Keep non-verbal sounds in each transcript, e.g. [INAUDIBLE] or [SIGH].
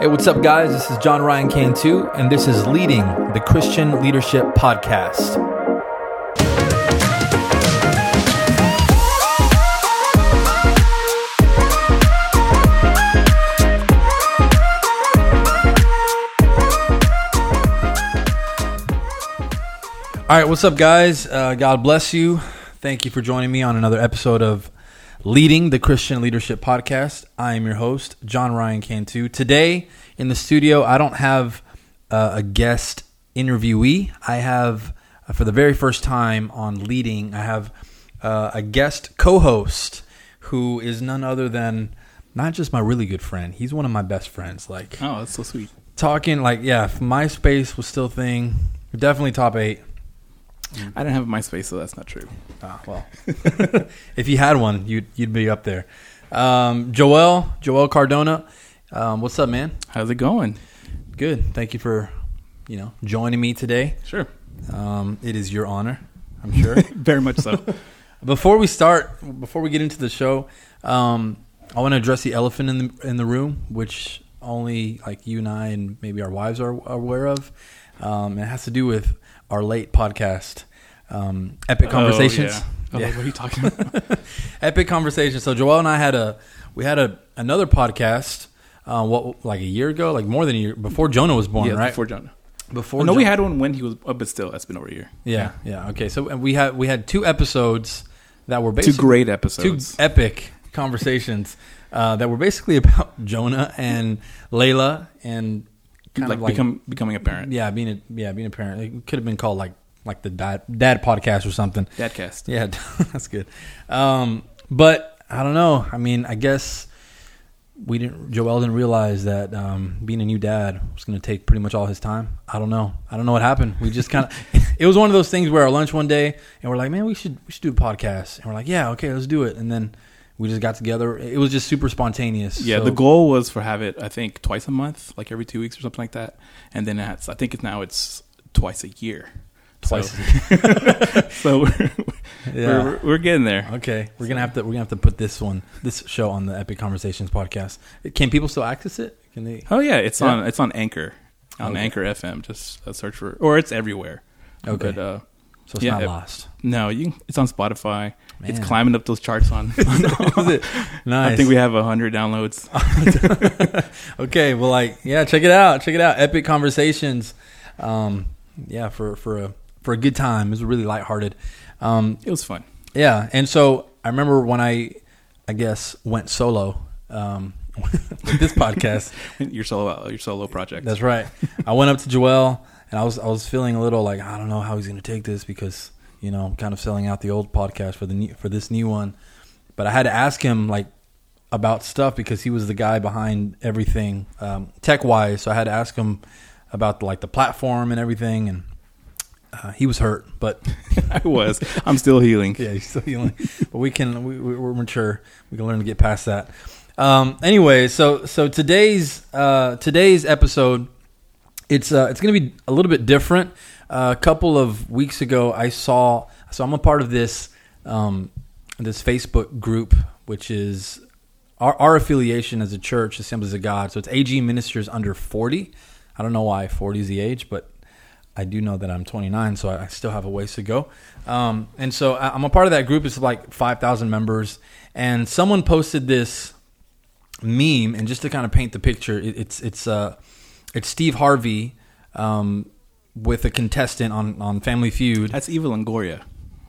Hey, what's up, guys? This is John Ryan Cantu, and this is Leading the Christian Leadership Podcast. All right, what's up, guys? Uh, God bless you. Thank you for joining me on another episode of Leading the Christian Leadership Podcast. I am your host, John Ryan Cantu. Today in the studio, I don't have uh, a guest interviewee. I have, uh, for the very first time on Leading, I have uh, a guest co host who is none other than not just my really good friend, he's one of my best friends. Like, Oh, that's so sweet. talking, like, yeah, if MySpace was still a thing, definitely top eight. I didn't have a MySpace, so that's not true. Ah, well, [LAUGHS] if you had one, you'd you'd be up there. Um, Joel, Joel Cardona, um, what's up, man? How's it going? Good. Thank you for, you know, joining me today. Sure. Um, it is your honor, I'm sure. [LAUGHS] Very much so. [LAUGHS] before we start, before we get into the show, um, I want to address the elephant in the in the room, which only like you and I and maybe our wives are, are aware of. Um, it has to do with our late podcast, um, Epic Conversations. Oh, yeah. Oh, Yeah. What are you talking about? [LAUGHS] Epic Conversations. So Joel and I had a we had a another podcast. Uh, what like a year ago, like more than a year before Jonah was born, yeah, right? before Jonah. Before no, we had one when he was, oh, but still, that's been over a year. Yeah, yeah. Okay, so we had we had two episodes that were Two basically great two epic conversations uh, that were basically about [LAUGHS] Jonah and Layla and kind like, of like become becoming a parent. yeah being a yeah being a parent. It could have been called like like the dad dad podcast or something. Dadcast. Yeah, [LAUGHS] that's good. Um, but I don't know. I mean, I guess we didn't. Joel didn't realize that um, being a new dad was going to take pretty much all his time. I don't know. I don't know what happened. We just kind of. [LAUGHS] it was one of those things where our lunch one day, and we're like, "Man, we should we should do a podcast." And we're like, "Yeah, okay, let's do it." And then we just got together. It was just super spontaneous. Yeah, So- the goal was for have it I think twice a month, like every two weeks or something like that, and then it's I think it's now it's twice a year. Twice. So, [LAUGHS] so we're, Yeah. we're, we're getting there. Okay, we're gonna have to we're gonna have to put this one this show on the Epic Conversations podcast. Can people still access it? Can they? Oh yeah, it's Yeah. on it's on Anchor, on Okay. Anchor FM. Just uh, search for, or it's everywhere. Okay. But, uh, So it's Yeah, not it- lost. No, you. Can, it's on Spotify. It's climbing up those charts on. [LAUGHS] [LAUGHS] It? Nice. I think we have hundred downloads. [LAUGHS] okay, well, like, yeah, check it out. Check it out. Epic conversations. Um, yeah, for for a for a good time. It was really lighthearted. Um, It was fun. yeah, and so I remember when I, I guess, went solo um, with this podcast. Your solo, your solo project. That's right. I went up to Joel, and I was I was feeling a little like I don't know how he's going to take this because you know I'm kind of selling out the old podcast for the new, for this new one, but I had to ask him like about stuff because he was the guy behind everything um, tech wise. So I had to ask him about like the platform and everything, and uh, he was hurt, but [LAUGHS] I was. I'm still healing. yeah, he's still healing. but we can we, we- we're mature. We can learn to get past that. Um, anyway, so so today's uh, today's episode, it's uh, it's going to be a little bit different. Uh, a couple of weeks ago, I saw. So I'm a part of this um, this Facebook group, which is our, our affiliation as a church, Assemblies of God. So it's AG Ministers under 40. I don't know why 40 is the age, but I do know that I'm 29, so I still have a ways to go. Um, and so I'm a part of that group. It's like 5,000 members. And someone posted this meme, and just to kind of paint the picture, it, it's it's uh, it's Steve Harvey um, with a contestant on on Family Feud. That's Eva Longoria.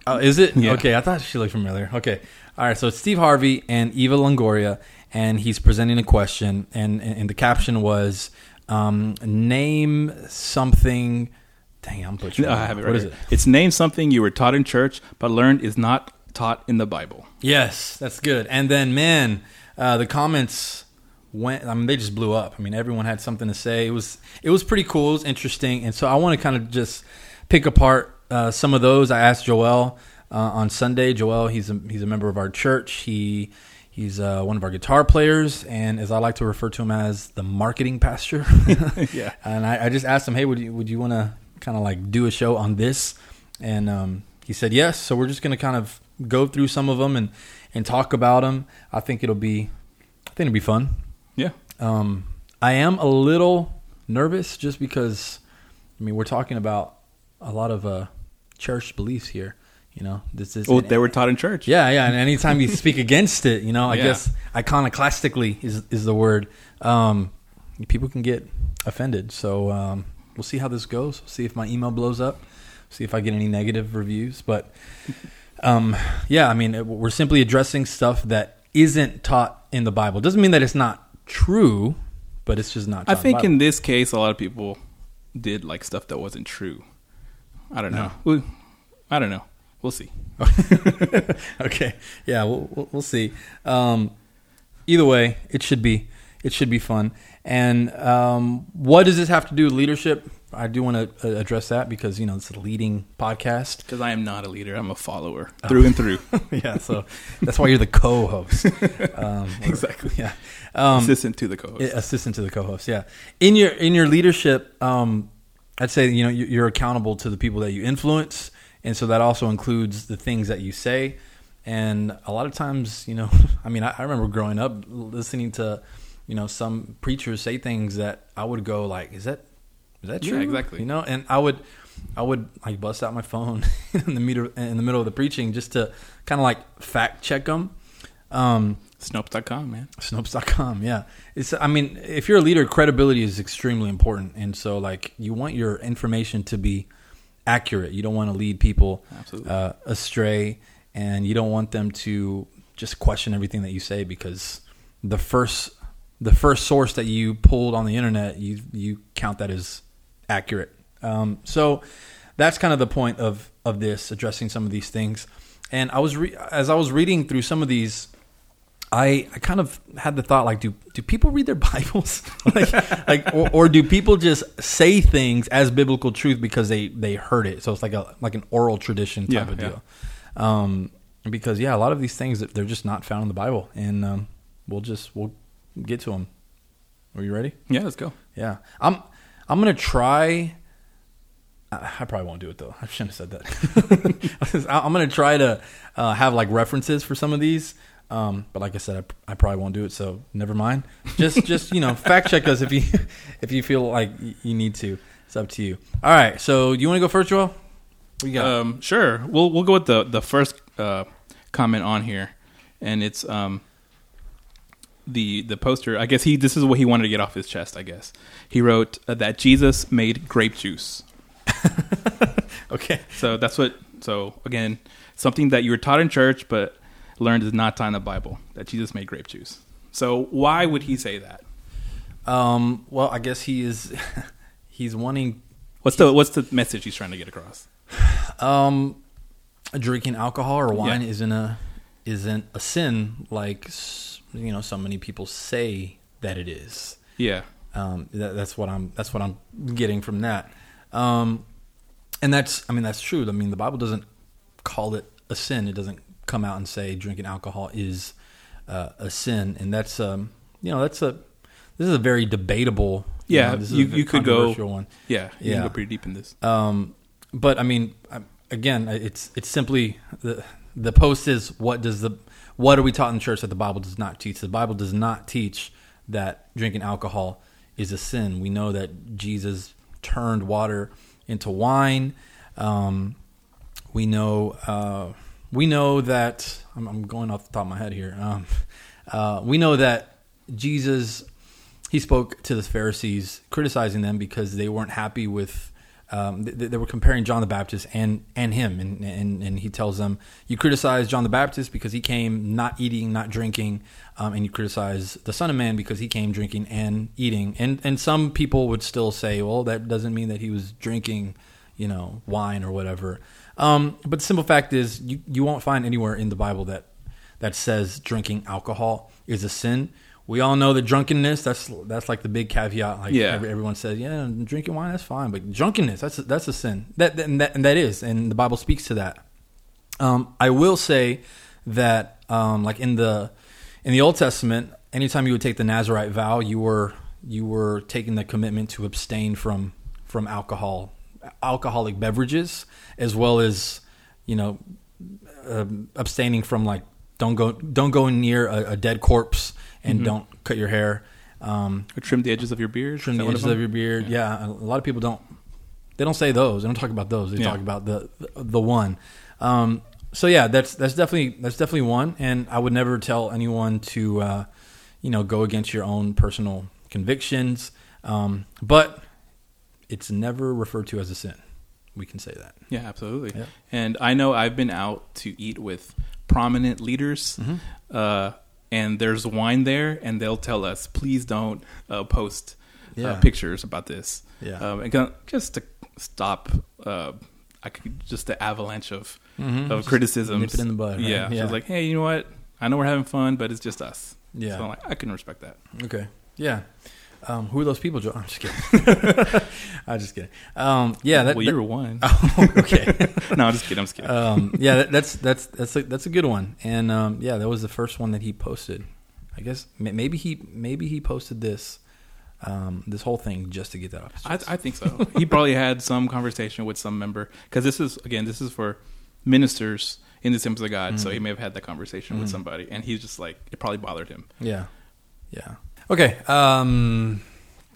Oh, is it? Yeah. Okay, I thought she looked familiar. Okay, all right. So it's Steve Harvey and Eva Longoria, and he's presenting a question, and and, the caption was, um, "Name something." Dang, I'm butchering. No, I have it What right is here. it? It's name something you were taught in church but learned is not taught in the Bible. Yes, that's good. And then, man, uh, the comments went. I mean, they just blew up. I mean, everyone had something to say. It was it was pretty cool. It was interesting. And so I want to kind of just pick apart uh, some of those. I asked Joel uh, on Sunday. Joel, he's a he's a member of our church. He He's uh, one of our guitar players, and as I like to refer to him as the marketing pastor. [LAUGHS] [LAUGHS] Yeah. And I, I just asked him, "Hey, would you would you want to kind of like do a show on this?" And um, he said yes. So we're just going to kind of go through some of them and and talk about them. I think it'll be, I think it'll be fun. Um, I am a little nervous just because, I mean, we're talking about a lot of uh, cherished beliefs here. You know, this is Well, they were taught in church. yeah, yeah. And anytime you speak [LAUGHS] against it, you know, I Yeah. guess iconoclastically is is the word. Um, people can get offended. So um, we'll see how this goes. See if my email blows up. See if I get any negative reviews. But um, yeah, I mean, it- we're simply addressing stuff that isn't taught in the Bible. Doesn't mean that it's not true, but it's just not. I think in, in this case, a lot of people did like stuff that wasn't true. I don't know. Well, I don't know. We'll see. [LAUGHS] okay, yeah, we'll we'll, we'll see. Um, either way, it should be it should be fun. And um, what does this have to do with leadership? I do want to address that because you know it's a leading podcast. Because I am not a leader. I'm a follower Oh. through and through. [LAUGHS] yeah, so that's why you're the co-host. [LAUGHS] Um, or- Exactly. Yeah. Um, Assistant to the co-host. Yeah, assistant to the co-host. Yeah, in your in your leadership, um, I'd say you know you- you're accountable to the people that you influence, and so that also includes the things that you say. And a lot of times, you know, [LAUGHS] I mean, I, I remember growing up listening to, you know, some preachers say things that I would go like, "Is that is that Yeah, true?" exactly. You know, and I would I would like bust out my phone [LAUGHS] in the middle in the middle of the preaching just to kind of like fact check them. Um, Snopes.com, man. Snopes.com, yeah. It's I mean, if you're a leader, credibility is extremely important. And so like you want your information to be accurate. You don't want to lead people Absolutely. uh, astray and you don't want them to just question everything that you say because the first the first source that you pulled on the internet, you you count that as accurate. Um, so that's kind of the point of of this addressing some of these things. And I was re- as I was reading through some of these I, I kind of had the thought like do do people read their [LAUGHS] Bibles [LAUGHS] like like or, or do people just say things as biblical truth because they they heard it so it's like a like an oral tradition type Yeah, of yeah. deal um because yeah a lot of these things they're just not found in the Bible and um, we'll just we'll get to them are you ready yeah, let's go. yeah I'm I'm gonna try I probably won't do it though. I shouldn't have said that. [LAUGHS] I'm to try to uh, have like references for some of these, um, but like I said, I, I probably won't do it. So never mind. Just [LAUGHS] just you know, fact check us if you [LAUGHS] if you feel like you need to. It's up to you. All right. So do you want to go first, Joel? You got? Um, sure. We'll we'll go with the the first uh, comment on here, and it's um, the the poster. I guess he this is what he wanted to get off his chest. I guess he wrote uh, that Jesus made grape juice. [LAUGHS] okay. So that's what. So again, something that you were taught in church, but learned is not taught in the Bible. That Jesus made grape juice. So why would he say that? Um, well, I guess he is. [LAUGHS] he's wanting What's the what's the message he's trying to get across? [SIGHS] um, drinking alcohol or wine Yeah. isn't a isn't a sin like you know so many people say that it is. Yeah. Um, that, that's what I'm. That's what I'm getting from that. Um, and that's. I mean, that's true. I mean, the Bible doesn't call it a sin. It doesn't come out and say drinking alcohol is uh, a sin. And that's. Um, you know, that's a. This is a very debatable. you Yeah, know, this is you- you could go- one. Yeah. You Yeah. can go pretty deep in this. Um, but I mean, again, it's it's simply the the post is what does the what are we taught in the church that the Bible does not teach? The Bible does not teach that drinking alcohol is a sin. We know that Jesus turned water into wine. Um, we know uh, we know that I'm, I'm going off the top of my head here. Um, uh, we know that Jesus he spoke to the Pharisees, criticizing them because they weren't happy with. Um, they, they were comparing John the Baptist and and him, and, and and he tells them, "You criticize John the Baptist because he came not eating, not drinking, um, and you criticize the Son of Man because he came drinking and eating." And and some people would still say, "Well, that doesn't mean that he was drinking, you know, wine or whatever." Um, but the simple fact is, you you won't find anywhere in the Bible that that says drinking alcohol is a sin. We all know that drunkenness that's that's like the big caveat. Like Yeah. every, everyone says, yeah, drinking wine that's fine, but drunkenness that's a, that's a sin. That, that and that and that is, and the Bible speaks to that. Um, I will say that, um, like in the in the Old Testament, anytime you would take the Nazarite vow, you were you were taking the commitment to abstain from from alcohol, alcoholic beverages, as well as you know um, abstaining from like don't go don't go near a, a dead corpse and don't cut your hair Um, Or trim the edges of your beard. trim the edges them? of your beard. Yeah. a lot of people don't. They don't say those. They don't talk about those. They Yeah. talk about the the, the one. Um, so yeah, that's that's definitely that's definitely one. And I would never tell anyone to, uh, you know, go against your own personal convictions. Um, but it's never referred to as a sin. We can say that. Yeah, absolutely. Yeah. And I know I've been out to eat with prominent leaders, Mm-hmm. uh, and there's wine there, and they'll tell us, please don't uh, post Yeah. uh, pictures about this. Yeah. Um, and just to stop, uh, I could just the avalanche of Mhm. of Just criticisms. nip it in the bud, right? Yeah. Yeah. So like, hey, you know what? I know we're having fun, but it's just us. Yeah. So I'm like, I can respect that. Okay. Yeah. Um, who are those people, Joe? I'm just kidding. [LAUGHS] I'm just kidding. Um, yeah. That, well, that- you were one. [LAUGHS] Oh, okay. [LAUGHS] no, I'm just kidding. I'm just kidding. um, yeah, that, that's that's that's a, that's a good one. And um, yeah, that was the first one that he posted. I guess maybe he maybe he posted this um, this whole thing just to get that off. His I. I think so. he probably had some conversation with some member because this is again this is for ministers in the Assemblies of God. Mm. So he may have had that conversation with somebody, and he's just like it probably bothered him. yeah, yeah. Okay. Um,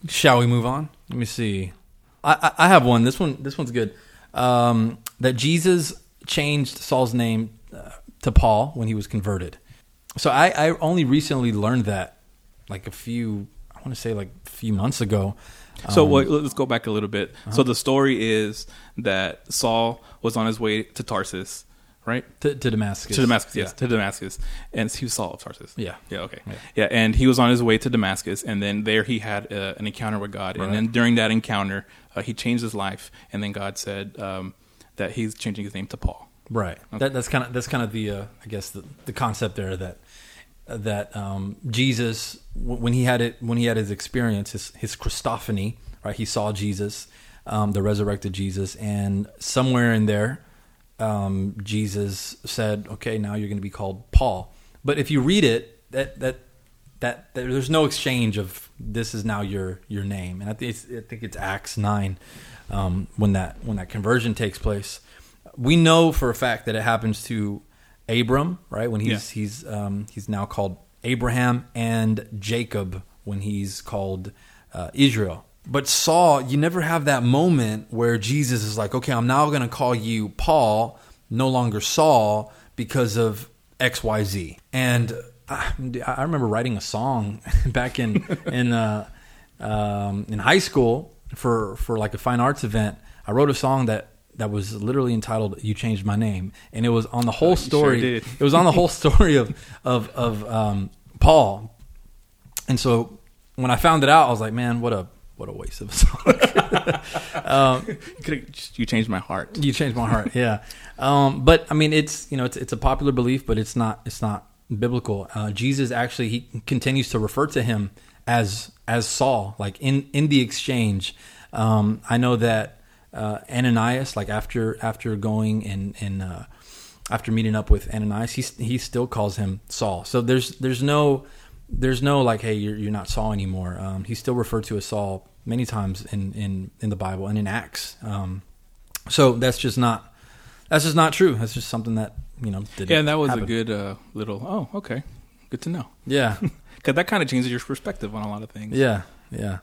shall we move on? Let me see. I, I, I have one. This one this one's good. Um, that Jesus changed Saul's name uh, to Paul when he was converted. So I, I only recently learned that, like a few, I want to say like a few months ago. So Um, well, let's go back a little bit. Uh-huh. So the story is that Saul was on his way to Tarsus, right? to, to Damascus. To Damascus, yes, Yeah. to Damascus, and he was Saul of Tarsus. Yeah. yeah, okay, Yeah. yeah. and he was on his way to Damascus, and then there he had uh, an encounter with God, Right. and then during that encounter, uh, he changed his life, and then God said um, that he's changing his name to Paul. Right. That, that's kind of that's kind of the uh, I guess the, the concept there that that um, Jesus w- when he had it when he had his experience his his Christophany right he saw Jesus um, the resurrected Jesus and somewhere in there um, Jesus said okay now you're going to be called Paul but if you read it that that that there- there's no exchange of this is now your your name and I think it's, I think it's Acts nine um, when that when that conversion takes place we know for a fact that it happens to Abram, right? When he's he's um, he's now called Abraham, and Jacob when he's called uh, Israel. But Saul, you never have that moment where Jesus is like, "Okay, I'm now going to call you Paul, no longer Saul, because of X, Y, Z." And I, I remember writing a song [LAUGHS] back in in uh, um, in high school for for like a fine arts event. I wrote a song that that was literally entitled "You Changed My Name," and it was on the whole sure story. did. It was on the whole [LAUGHS] story of of of um, Paul. And so when I found it out, I was like, "Man, what a what a waste of a [LAUGHS] song." um, You, changed my heart. you changed my heart, yeah. Um, but I mean, it's you know, it's it's a popular belief, but it's not it's not biblical. Uh, Jesus actually he continues to refer to him as as Saul, like in in the exchange. Um, I know that uh, Ananias, like after after going and and uh, after meeting up with Ananias, he he still calls him Saul. So there's there's no there's no like, hey, you're you're not Saul anymore. Um, he's still referred to as Saul many times in in in the Bible and in Acts. Um, so that's just not that's just not true. That's just something that you know. Didn't Yeah, and that was happen. a good uh, little. Oh, okay, good to know. Yeah, [LAUGHS] Because that kind of changes your perspective on a lot of things. yeah, yeah,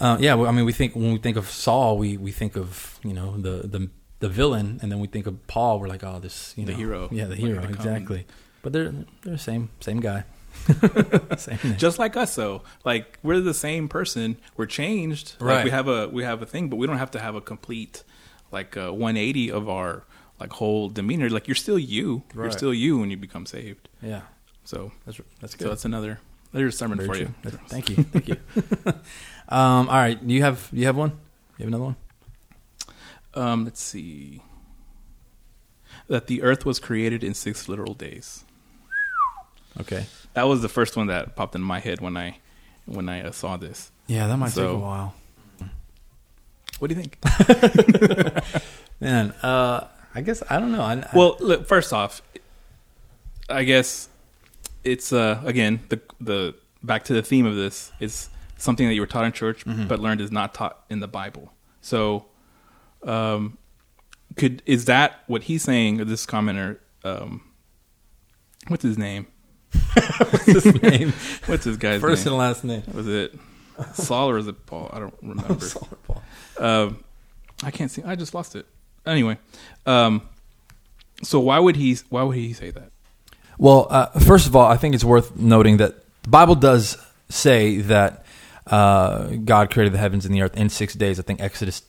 uh, yeah. Well, I mean, we think when we think of Saul, we we think of you know the the the villain, and then we think of Paul. We're like, oh, this you know The know, hero. Yeah, the hero, exactly. But they're they're the same same guy. [LAUGHS] Just like us, though, like we're the same person. We're changed. Like Right. we have a we have a thing, but we don't have to have a complete like uh, 180 of our like whole demeanor. Like you're still you. You're still you when you become saved. yeah, So that's that's good. so that's another there's a sermon Very for true. you. Thank you, thank you. [LAUGHS] um, all right, you have you have one? You have another one? Um, let's see. That the earth was created in six literal days. Okay. That was the first one that popped in my head when I when I uh, saw this. Yeah, that might So- take a while. What do you think? [LAUGHS] Man, uh, I guess I don't know. I, I- Well, look, first off, I guess it's uh, again the the back to the theme of this is something that you were taught in church Mm-hmm. but learned is not taught in the Bible. So, um, could is that what he's saying? Or this commenter, um, what's his name? [LAUGHS] What's his [LAUGHS] name? What's his guy's First name? and last name. Was it Saul or is it Paul? I don't remember. [LAUGHS] Saul or Paul. Um, I can't see. I just lost it. Anyway, um, so why would he? Why would he say that? Well, uh, first of all, I think it's worth noting that the Bible does say that uh, God created the heavens and the earth in six days. I think Exodus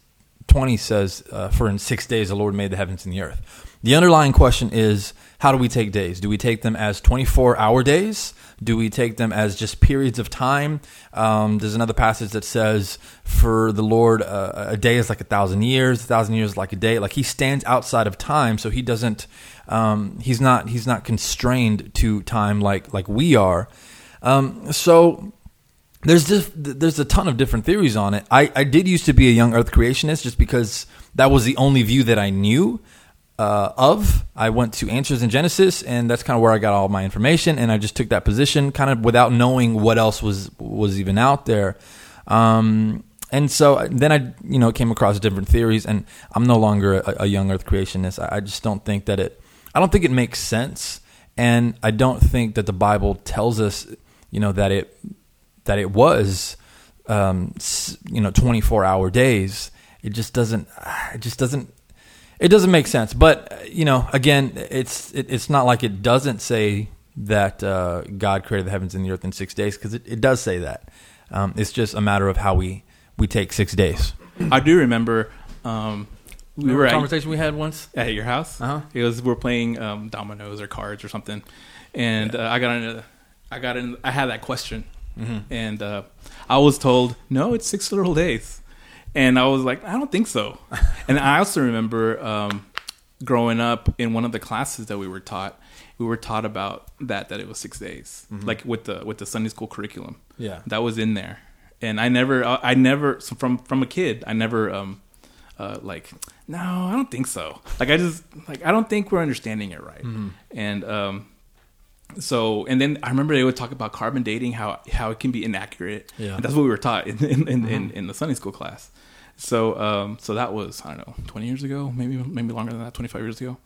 20 says, uh, For in six days the Lord made the heavens and the earth. The underlying question is, how do we take days? Do we take them as 24 hour days? Do we take them as just periods of time? Um, there's another passage that says, For the Lord, uh, a day is like a thousand years, a thousand years is like a day. Like he stands outside of time, so he doesn't, um, he's not, he's not constrained to time like, like we are. Um, so there's just there's a ton of different theories on it. I, I did used to be a young Earth creationist just because that was the only view that I knew uh, of. I went to Answers in Genesis, and that's kind of where I got all my information, and I just took that position, kind of without knowing what else was was even out there. Um, and so then I, you know, came across different theories, and I'm no longer a, a young Earth creationist. I, I just don't think that it, I don't think it makes sense, and I don't think that the Bible tells us, you know, that it that it was, um, you know, 24 hour days. It just doesn't. It just doesn't. It doesn't make sense. But you know, again, it's it, it's not like it doesn't say that uh, God created the heavens and the earth in six days because it, it does say that. Um, it's just a matter of how we we take six days. I do remember um, we were a at, conversation we had once. at your house. Uh-huh. It was we were playing um, dominoes or cards or something, and uh, I got in. I got in. I had that question, Mm-hmm. and uh, I was told no, it's six literal days, and I was like, I don't think so. [LAUGHS] and I also remember um, growing up in one of the classes that we were taught. We were taught about that that it was six days, like with the with the Sunday school curriculum. Yeah. that was in there, and I never, I I never so from from a kid, I never um, uh, like, no, I don't think so. Like I just like I don't think we're understanding it right, and um, so and then I remember they would talk about carbon dating, how how it can be inaccurate. Yeah. And that's what we were taught in in, in, in in the Sunday school class. So um, so that was I don't know, twenty years ago, maybe maybe longer than that, twenty five years ago.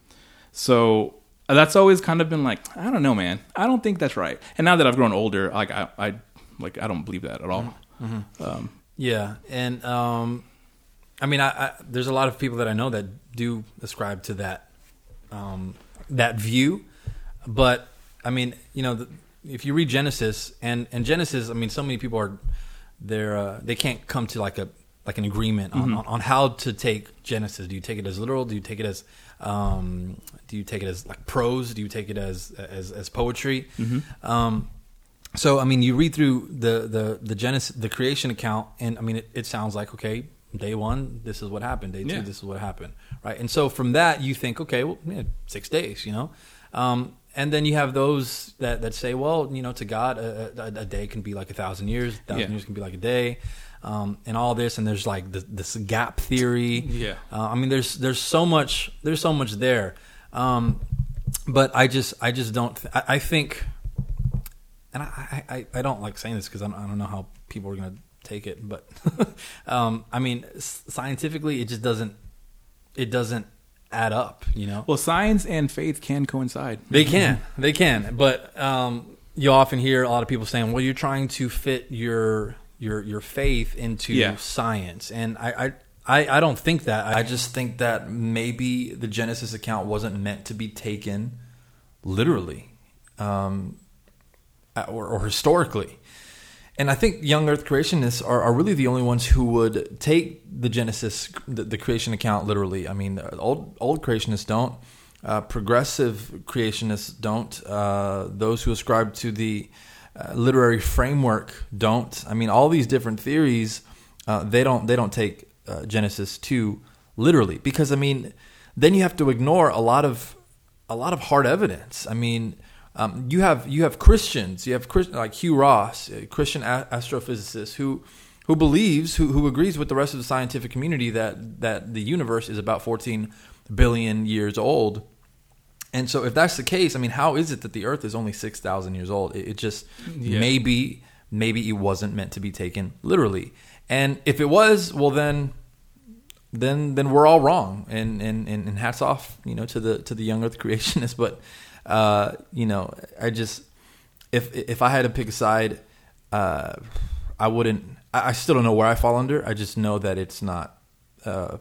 So uh, that's always kind of been like I don't know, man. I don't think that's right. And now that I've grown older, like I, I like I don't believe that at all. Um, Yeah, and um, I mean, I, I, there's a lot of people that I know that do ascribe to that um, that view, but I mean, you know, the, if you read Genesis and and Genesis, I mean, so many people are they're uh, they can't come to like a like an agreement on, on, on how to take Genesis. Do you take it as literal? Do you take it as um, do you take it as like prose? Do you take it as as as poetry? Um, so I mean, you read through the the the Genesis, the creation account, and I mean, it, it sounds like okay, day one, this is what happened. Day two, Yeah. this is what happened, right? And so from that, you think, okay, well, yeah, six days, you know. Um, and then you have those that, that say, well, you know, to God, a, a, a day can be like a thousand years, a thousand Yeah. years can be like a day, um, and all this. And there's like this, this gap theory. Yeah. Uh, I mean, there's there's so much there's so much there, um, but I just I just don't. Th- I, I think, and I, I, I don't like saying this because I don't, I don't know how people are going to take it, but [LAUGHS] um, I mean, scientifically, it just doesn't it doesn't add up. You know, well, science and faith can coincide. they can, they can, but um, you often hear a lot of people saying, "Well, you're trying to fit your your your faith into Yeah. science," and I, I I I don't think that. I just think that maybe the Genesis account wasn't meant to be taken literally, um, or, or historically. And I think young Earth creationists are, are really the only ones who would take the Genesis, the, the creation account literally. I mean, old old creationists don't. Uh, progressive creationists don't. Uh, those who ascribe to the uh, literary framework don't. I mean, all these different theories, uh, they don't they don't take uh, Genesis two literally because I mean, then you have to ignore a lot of a lot of hard evidence. I mean, um, you have you have Christians, you have Chris, like Hugh Ross, a Christian a- astrophysicist who who believes who who agrees with the rest of the scientific community that that the universe is about 14 billion years old. And so, if that's the case, I mean, how is it that the Earth is only six thousand years old? It, it just Yeah. maybe maybe it wasn't meant to be taken literally. And if it was, well, then then then we're all wrong. And and and, hats off, you know, to the to the young Earth [LAUGHS] creationists. But uh, you know, I just if if I had to pick a side, uh, I wouldn't. I, I still don't know where I fall under. I just know that it's not uh,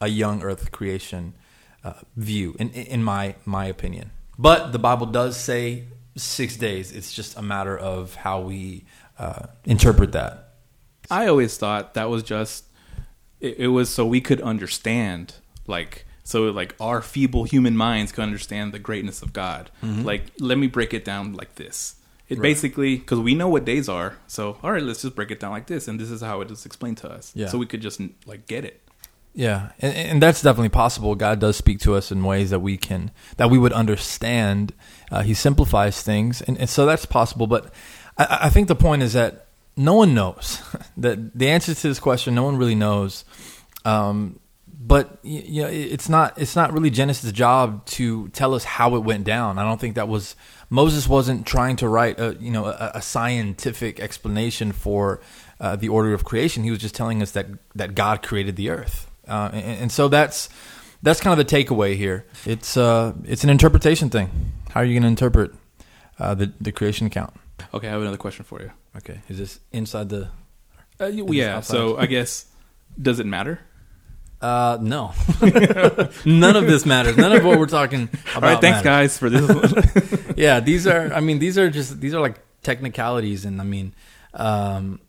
a young Earth creation uh, view, in in my my opinion. But the Bible does say six days. It's just a matter of how we uh, interpret that. I always thought that was just it, it was so we could understand like so like our feeble human minds can understand the greatness of God. Like let me break it down like this. It Right. basically because we know what days are. So all right, let's just break it down like this, and this is how it is explained to us. Yeah. So we could just like get it. Yeah, and, and that's definitely possible. God does speak to us in ways that we can that we would understand. Uh, he simplifies things, and, and so that's possible. But I, I think the point is that no one knows [LAUGHS] that the answer to this question. No one really knows. Um, but you know, it's not it's not really Genesis' job to tell us how it went down. I don't think that was Moses wasn't trying to write a you know a, a scientific explanation for uh, the order of creation. He was just telling us that that God created the earth, uh, and, and so that's that's kind of the takeaway here. It's uh it's an interpretation thing. How are you going to interpret uh, the the creation account? Okay, I have another question for you. Okay, is this inside the? Uh, yeah. So I guess does it matter? Uh, no. [LAUGHS] None of this matters. None of what we're talking about. All right, thanks matters. guys for this. [LAUGHS] yeah, these are. I mean, these are just these are like technicalities, and I mean, um,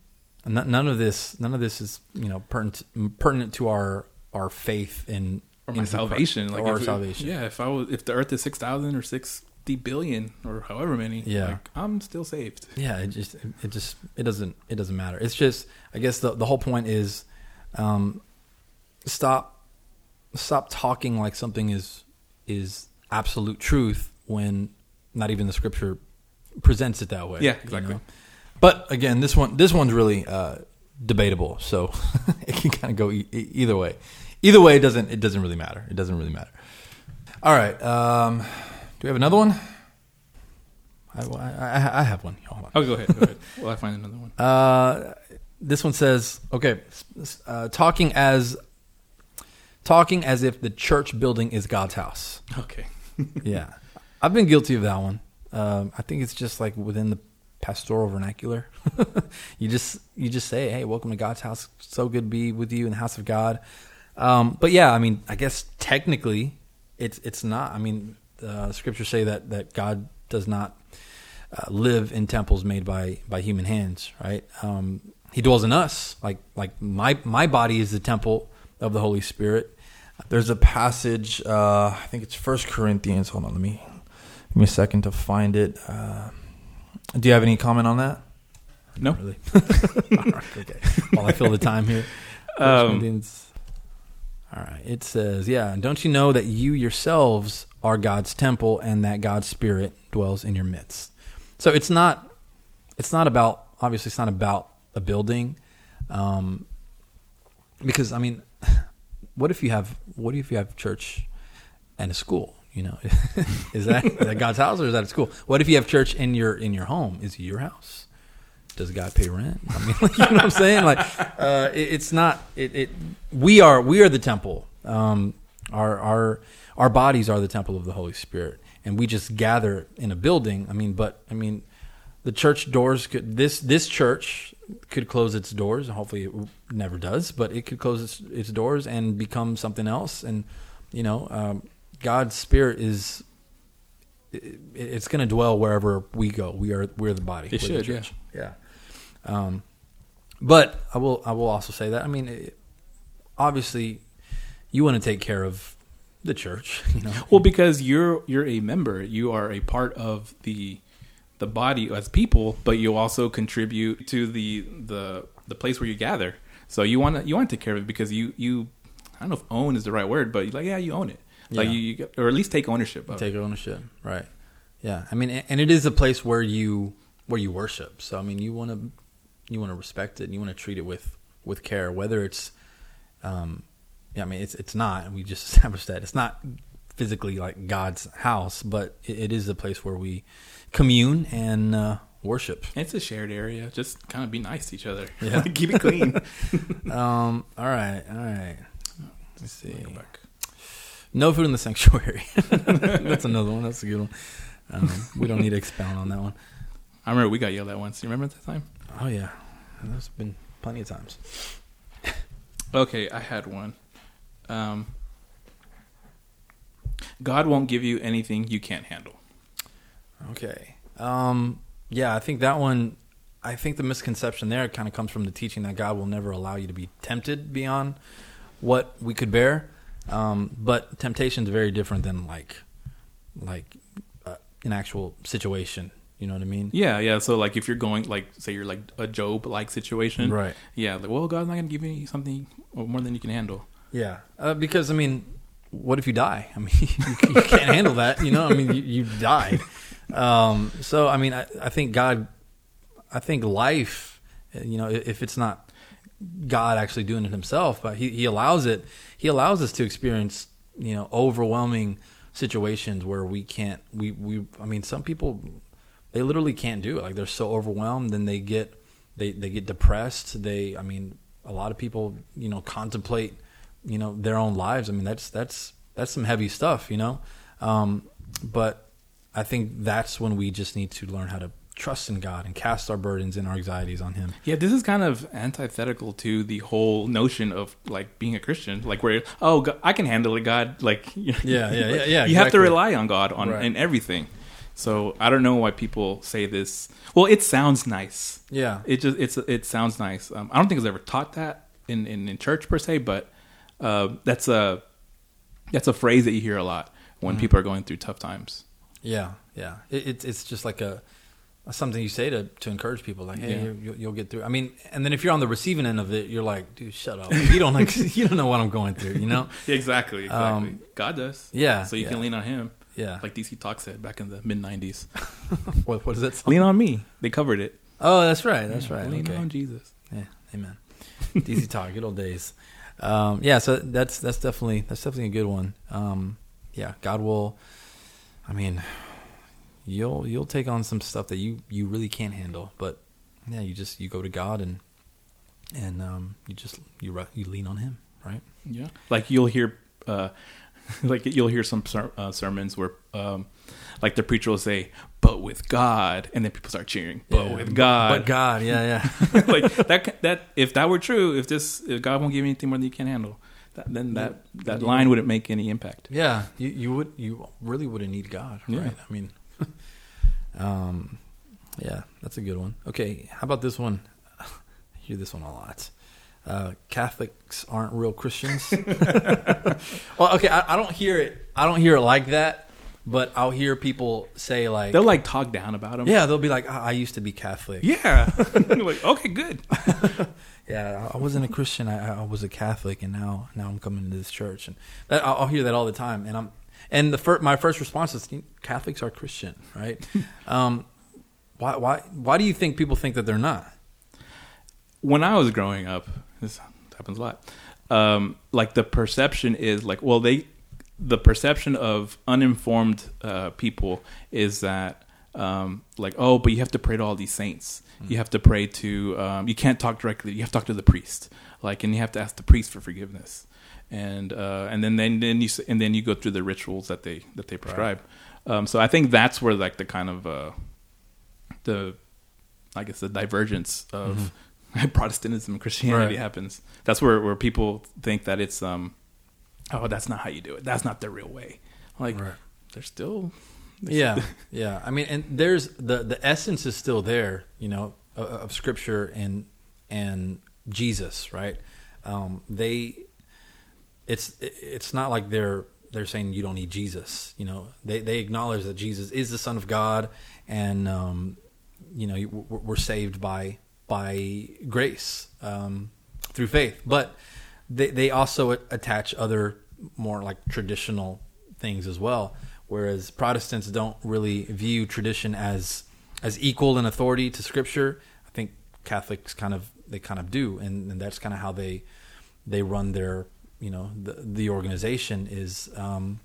none of this, none of this is you know pertinent pertinent to our our faith in or my in salvation, like or our we- salvation. Yeah, if I was, if the Earth is six thousand or sixty billion or however many, Yeah. like, I'm still saved. Yeah, it just it just it doesn't it doesn't matter. It's just I guess the the whole point is, um, stop stop talking like something is is absolute truth when not even the scripture presents it that way. Yeah, you exactly. know? But again, this one this one's really uh, debatable, so [LAUGHS] it can kind of go e- either way. Either way, it doesn't it doesn't really matter. It doesn't really matter. All right, um, do we have another one? I, I, I have one. Hold on. Oh, go ahead. Go ahead. Well, I find another one. Uh, this one says, okay, uh, talking as talking as if the church building is God's house. Okay. [LAUGHS] Yeah, I've been guilty of that one. Um, I think it's just like within the pastoral vernacular. [LAUGHS] you just you just say, "Hey, welcome to God's house. So good to be with you in the house of God." Um, but yeah, I mean, I guess technically, it's it's not. I mean, the scriptures say that that God does not uh, live in temples made by by human hands, right? Um, he dwells in us, like like my my body is the temple of the Holy Spirit. There's a passage, uh, I think it's First Corinthians. Hold on, let me give me a second to find it. Uh, do you have any comment on that? No. Really? [LAUGHS] All right, okay. While I fill the time here. [LAUGHS] Um, All right. It says, yeah, don't you know that you yourselves are God's temple and that God's spirit dwells in your midst? So it's not it's not about obviously it's not about a building. Um because I mean [LAUGHS] what if you have what if you have church and a school, you know? [LAUGHS] is that is that God's house or is that a school? What if you have church in your in your home? Is it your house? does God pay rent? I mean, like, [LAUGHS] you know what I'm saying? Like, uh, it, it's not. It, it. We are. We are the temple. Um, our our our bodies are the temple of the Holy Spirit, and we just gather in a building. I mean, but I mean, the church doors could this this church could close its doors. Hopefully, it never does, but it could close its, its doors and become something else. And you know, um, God's Spirit is. it- It's going to dwell wherever we go. We are we're the body. It We're the should, yeah. yeah. Um, but I will I will also say that I mean, it, obviously, you want to take care of the church. [LAUGHS] You know, Well, because you're you're a member, you are a part of the the body as people, but you also contribute to the the the place where you gather. So you want to you want to take care of it because you you I don't know if own is the right word, but like yeah, you own it. Like Yeah. you, you or at least take ownership of it. take ownership, right? Yeah, I mean, and it is a place where you where you worship. So I mean, you want to you want to respect it. and You want to treat it with with care, whether it's, um, yeah, I mean, it's it's not. We just [LAUGHS] established that it's not physically like God's house, but it, it is a place where we commune and uh, worship. It's a shared area. Just kind of be nice to each other. Yeah. [LAUGHS] keep it clean. [LAUGHS] Um, all right, all right. Let's see. No food in the sanctuary. [LAUGHS] That's another one. That's a good one. Um, we don't need to expound on that one. I remember we got yelled at once. You remember that time? Oh yeah, there's been plenty of times. Okay, I had one. Um, God won't give you anything you can't handle. Okay. Um, yeah, I think that one. I think the misconception there kind of comes from the teaching that God will never allow you to be tempted beyond what we could bear. Um, but temptation is very different than like, like uh, an actual situation. You know what I mean? Yeah, yeah. So like, if you're going like, say you're like a Job like situation, Right. Yeah, like, well, God's not gonna give you something more than you can handle. Yeah. Uh, because I mean, what if you die? I mean, [LAUGHS] you, you can't handle that. You know, I mean, you, you died. Um, so I mean, I, I think God, I think life, you know, if it's not God actually doing it Himself, but He, he allows it. He allows us to experience, you know, overwhelming situations where we can't. We we. I mean, some people they literally can't do it. Like they're so overwhelmed, and they get they they get depressed. They. I mean, a lot of people, you know, contemplate, you know, their own lives. I mean, that's that's that's some heavy stuff, you know. Um, but I think that's when we just need to learn how to trust in God and cast our burdens and our anxieties on Him. Yeah, this is kind of antithetical to the whole notion of like being a Christian, like where oh God, I can handle it, God. Like [LAUGHS] Yeah, yeah, yeah, yeah. [LAUGHS] you have to rely on God on Right. in everything. So I don't know why people say this. Well, it sounds nice. Yeah, It just it's it sounds nice. Um, I don't think it's ever taught that in, in, in church per se, but uh, that's a that's a phrase that you hear a lot Mm-hmm. when people are going through tough times. yeah, yeah. It, it's it's just like a, a something you say to to encourage people, like, hey, Yeah. you you'll, you'll get through. I mean, and then if you're on the receiving end of it, you're like, dude, shut up. You don't like, [LAUGHS] you don't know what I'm going through, you know? Exactly, [LAUGHS] exactly. Um, God does. yeah, So you yeah. can lean on Him, Yeah. like DC Talk said back in the mid '90s. [LAUGHS] what what is that? Song? lean on me. They covered it. Oh, that's right. That's right. Lean okay. on Jesus. Yeah, amen. DC talk, good old days. Um, yeah, so that's that's definitely that's definitely a good one. Um, yeah, God will. I mean, you'll you'll take on some stuff that you you really can't handle, but yeah, you just you go to God and and um, you just you you lean on Him, right? Yeah, like you'll hear, uh, [LAUGHS] like you'll hear some ser- uh, sermons where, um, like the preacher will say, "But with God," and then people start cheering, "But Yeah, with But God." God, yeah, yeah. [LAUGHS] like that. That if that were true, if this, if God won't give you anything more than you can handle, that, then that that line wouldn't make any impact. Yeah, you you would you really wouldn't need God, right? Yeah. I mean, um, yeah, that's a good one. Okay, how about this one? I [LAUGHS] hear this one a lot. Uh, Catholics aren't real Christians. [LAUGHS] well, okay, I, I don't hear it. I don't hear it like that, but I'll hear people say like, They'll like talk down about them. yeah, they'll be like, I, I used to be Catholic. yeah. [LAUGHS] like okay, good. Yeah, I wasn't a Christian. I, I was a Catholic, and now now I'm coming to this church, and that, I'll hear that all the time. And I'm and the fir- my first response is Catholics are Christian, right? [LAUGHS] um, why why why do you think people think that they're not? when I was growing up, this happens a lot. Um, like the perception is like, well, they, the perception of uninformed uh, people is that, um, like, oh, but you have to pray to all these saints. You have to pray to, um, you can't talk directly. You have to talk to the priest, like, and you have to ask the priest for forgiveness, and uh, and then then then you and then you go through the rituals that they that they prescribe. Um, so I think that's where like the kind of uh, the I guess the divergence of [LAUGHS] Protestantism and Christianity Right. happens. That's where where people think that it's um oh that's not how you do it. That's not the real way. Like Right. they're still Yeah, yeah. I mean, and there's the the essence is still there, you know, of, of Scripture and and Jesus, right? Um, they, it's it's not like they're they're saying you don't need Jesus. You know, they they acknowledge that Jesus is the Son of God, and um, you know we're saved by by grace um, through faith, but they they also attach other more like traditional things as well. Whereas Protestants don't really view tradition as as equal in authority to Scripture. I think Catholics kind of they kind of do, and, and that's kind of how they they run their you know the the organization is um,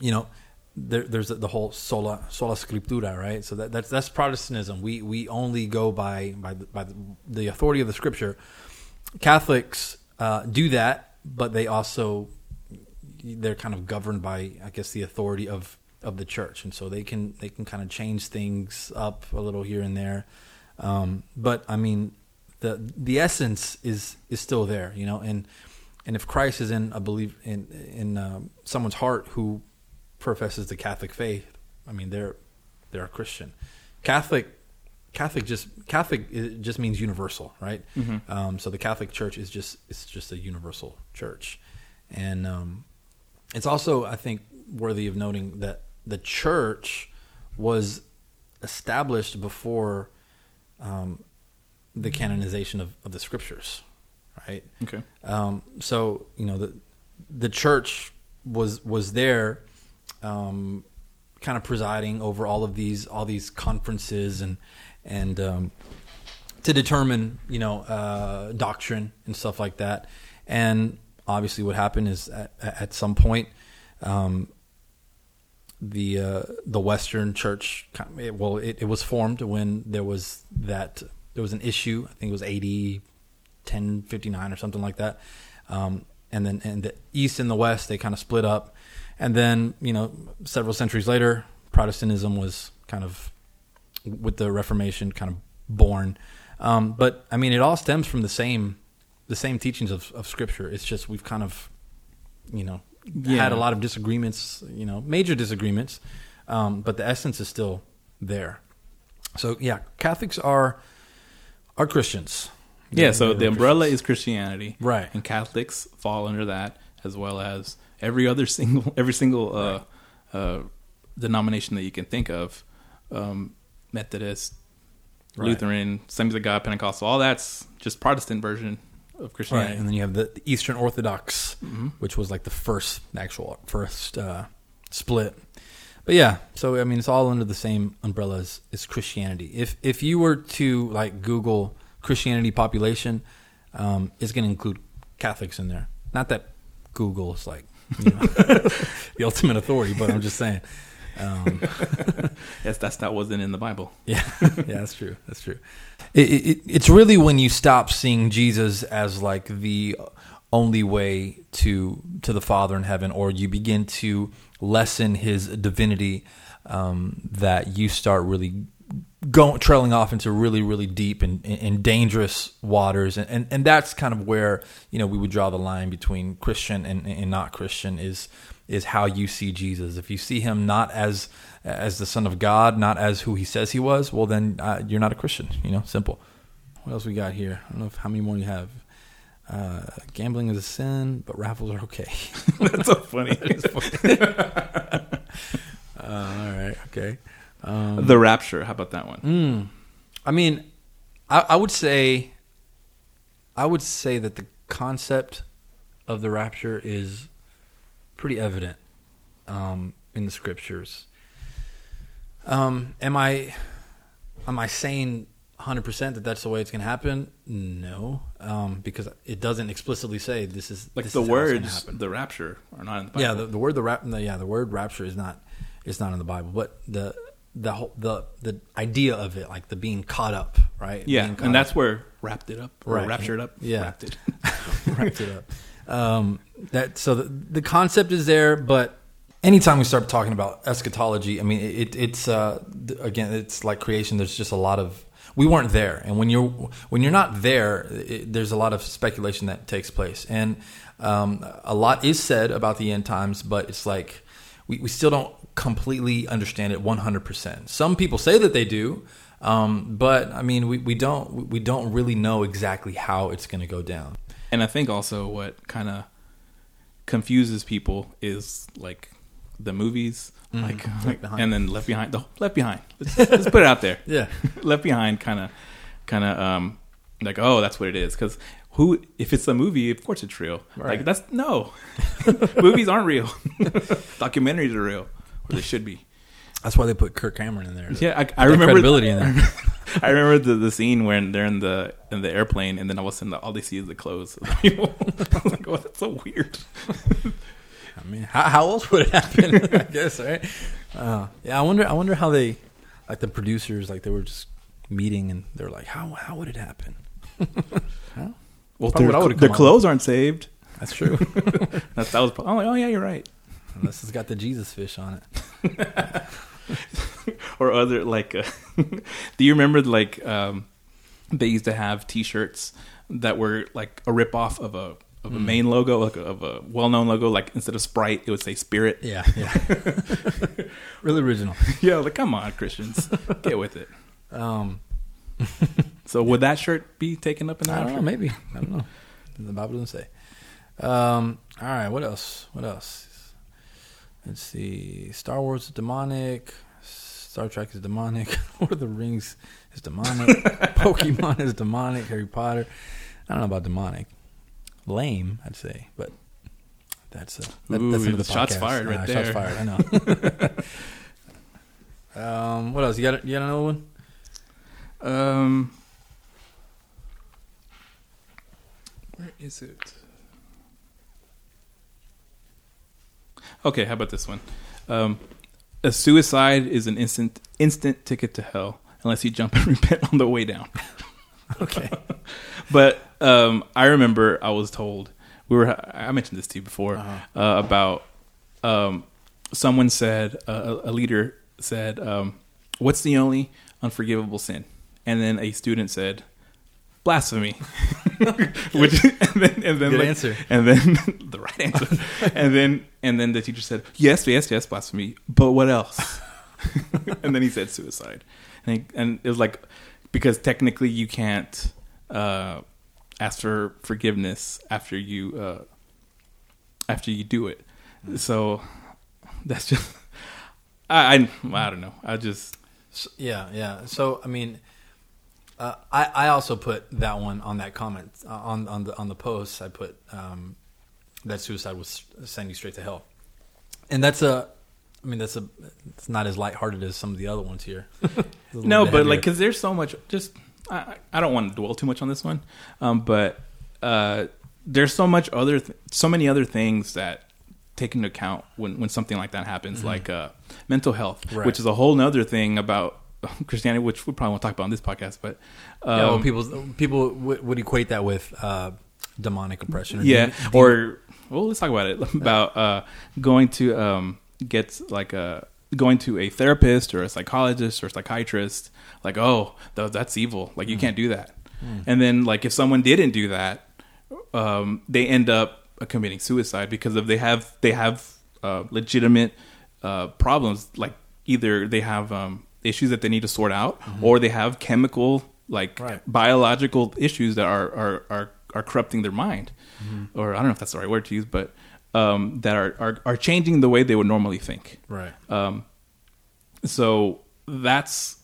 you know there, there's the whole sola sola scriptura right? So that, that's that's Protestantism. We we only go by by the, by the, authority of the Scripture. Catholics uh, do that but they also they're kind of governed by I guess the authority of of the church, and so they can they can kind of change things up a little here and there. Um, but I mean, the the essence is is still there, you know, and and if Christ is in a belief in in um, someone's heart who professes the Catholic faith, I mean, they're they're a Christian. Catholic Catholic just Catholic just means universal, right? Um, so the Catholic Church is just it's just a universal church, and um, it's also I think worthy of noting that the church was established before um, the canonization of, of the scriptures, right? Okay. Um, so you know the the church was was there, um, kind of presiding over all of these all these conferences and and um, to determine you know uh, doctrine and stuff like that. And obviously, what happened is at, at some point. Um, the uh, the Western Church, of- well, it, it was formed when there was that there was an issue. I think it was 80, 1059 or something like that. Um, and then and the East and the West they kind of split up, and then you know several centuries later, Protestantism was kind of with the Reformation kind of born. Um, but I mean, it all stems from the same the same teachings of, of Scripture. It's just we've kind of you know Yeah. had a lot of disagreements, you know, major disagreements, um, but the essence is still there. So yeah, Catholics are are Christians. Yeah, They're- so the umbrella Christians. is Christianity, Right. And Catholics fall under that, as well as every other [LAUGHS] single every single uh, uh, denomination that you can think of, um, Methodist, Right. Lutheran, Assemblies of God, Pentecostal. All that's just Protestant version of right, Christianity. and then you have the, the Eastern Orthodox, Mm-hmm. which was like the first actual first uh, split. But yeah, so I mean, it's all under the same umbrella as, as Christianity. If if you were to like Google Christianity population, um, it's going to include Catholics in there. Not that Google is like you know, [LAUGHS] the ultimate authority, but I'm just saying. Um, [LAUGHS] Yes, that's that wasn't in the Bible. [LAUGHS] yeah, yeah, that's true. That's true. It, it, it's really when you stop seeing Jesus as like the only way to to the Father in heaven, or you begin to lessen His divinity, um, that you start really going trailing off into really really deep and, and dangerous waters. And, and and that's kind of where you know we would draw the line between christian and, and not christian is is how you see jesus. If you see him not as as the son of god not as who he says he was well then uh, you're not a christian you know simple. What else we got here? I don't know if, how many more you have. Uh, gambling is a sin but raffles are okay. [LAUGHS] That's so funny. [LAUGHS] [LAUGHS] uh, all right okay um, the Rapture. How about that one? Mm. I mean, I, I would say, I would say that the concept of the rapture is pretty evident um, in the scriptures. Um, am I, am I saying 100% that that's the way it's going to happen? No, um, because it doesn't explicitly say this is Like this the is words, the Rapture, are not in the Bible. Yeah, the, the word the rap, the, yeah, the word rapture is not it's not in the Bible, but the the whole the the idea of it, like the being caught up, right? yeah, and up. that's where wrapped it up, or Right. raptured up. Yeah. wrapped it. [LAUGHS] wrapped it up. Um, that so the, the concept is there, but anytime we start talking about eschatology, I mean, it, it's uh, again, it's like creation. There's just a lot of we weren't there, and when you're when you're not there, it, there's a lot of speculation that takes place, and um, a lot is said about the end times, but it's like we, we still don't completely understand it 100%. Some people say that they do, um, but I mean, we, we don't we don't really know exactly how it's going to go down. And I think also what kind of confuses people is like the movies, Mm, like, like- and then Left Behind. The Left Behind. Let's, let's put it out there. [LAUGHS] Yeah. [LAUGHS] Left Behind kind of, kind of um, like oh that's what it is because who if it's a movie of course it's real Right. like that's no [LAUGHS] movies aren't real documentaries are real or they should be That's why they put Kirk Cameron in there. yeah I, I remember credibility in there. [LAUGHS] I remember the, the scene when they're in the in the airplane and then all of a sudden all they see is the clothes of people. [LAUGHS] I was like, oh, that's so weird. [LAUGHS] I mean, how, how else would it happen? I guess, right? Uh, yeah, I wonder. I wonder how they, like the producers, like they were just meeting and they're like, how how would it happen? Well, Well, Probably their, their clothes aren't saved. That's true. That's, that was. pro- I'm like, oh yeah, you're right. Unless it's got the Jesus fish on it. [LAUGHS] or other like. Uh, [LAUGHS] do you remember like um, they used to have T-shirts that were like a ripoff of a of a Mm. main logo, like a, of a well-known logo. Like instead of Sprite, it would say Spirit. Yeah, [LAUGHS] yeah. really original. Yeah, like come on, Christians, get with it. Um, So would that shirt be taken up in I that? don't know. Maybe I don't know. The Bible doesn't say. Um, all right. What else? What else? Let's see. Star Wars is demonic. Star Trek is demonic. [LAUGHS] Lord of the Rings is demonic. [LAUGHS] Pokemon is demonic. Harry Potter. I don't know about demonic. Lame, I'd say, but that's a that, Ooh, that's another shots fired right Ah, there. Shots fired. I know. [LAUGHS] um, what else? You got? You got another one? Um, where is it? Okay, how about this one? Um, a suicide is an instant instant ticket to hell unless you jump [LAUGHS] and repent on the way down. [LAUGHS] Okay. [LAUGHS] But um, I remember I was told we were. I mentioned this to you before Uh-huh. uh, about um, someone said uh, a leader said, um, "What's the only unforgivable sin?" And then a student said, "Blasphemy." [LAUGHS] Which and then and then Good like- answer. and then [LAUGHS] the right answer, and then and then the teacher said, "Yes, yes, yes, blasphemy." But what else? [LAUGHS] and then he said suicide, and, he, and it was like because technically you can't uh, ask for forgiveness after you uh, after you do it. So that's just I, I I don't know. I just So, yeah, yeah. So I mean, uh, I I also put that one on that comment uh, on on the on the post. I put um, that suicide was send you straight to hell, and that's a. I mean, that's a. It's not as lighthearted as some of the other ones here. [LAUGHS] It's a little no, but heavier. like because there's so much. Just I I don't want to dwell too much on this one, um, but uh, there's so much other th- so many other things that take into account when when something like that happens, like uh, mental health, Mm-hmm. Right. which is a whole nother thing about [LAUGHS] Christianity, which we probably won't talk about on this podcast, but um, yeah, well, people people would, would equate that with uh, demonic oppression. Or yeah, demon- or well, let's talk about it [LAUGHS] about uh, going to um, get like a going to a therapist or a psychologist or psychiatrist. Like, oh, th- that's evil. Like, you can't do that. And then, like, if someone didn't do that, um, they end up uh, committing suicide because of they have they have uh, legitimate uh, problems. Like, either they have um, issues that they need to sort out, or they have chemical like Right. biological issues that are are are, are corrupting their mind, Mm-hmm. or I don't know if that's the right word to use, but um, that are, are are changing the way they would normally think. right. Um, so that's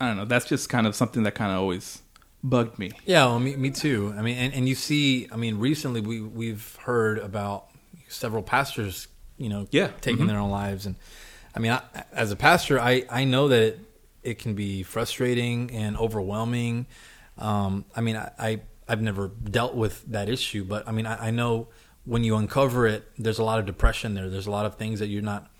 I don't know. That's just kind of something that kind of always bugged me. Yeah, well, me, me too. I mean, and, and you see, I mean, recently we we've heard about several pastors, you know, Yeah. taking Mhm. their own lives, and I mean, I, as a pastor, I I know that it, it can be frustrating and overwhelming. Um, I mean, I, I I've never dealt with that issue, but I mean, I, I know when you uncover it, there's a lot of depression there. There's a lot of things that you're not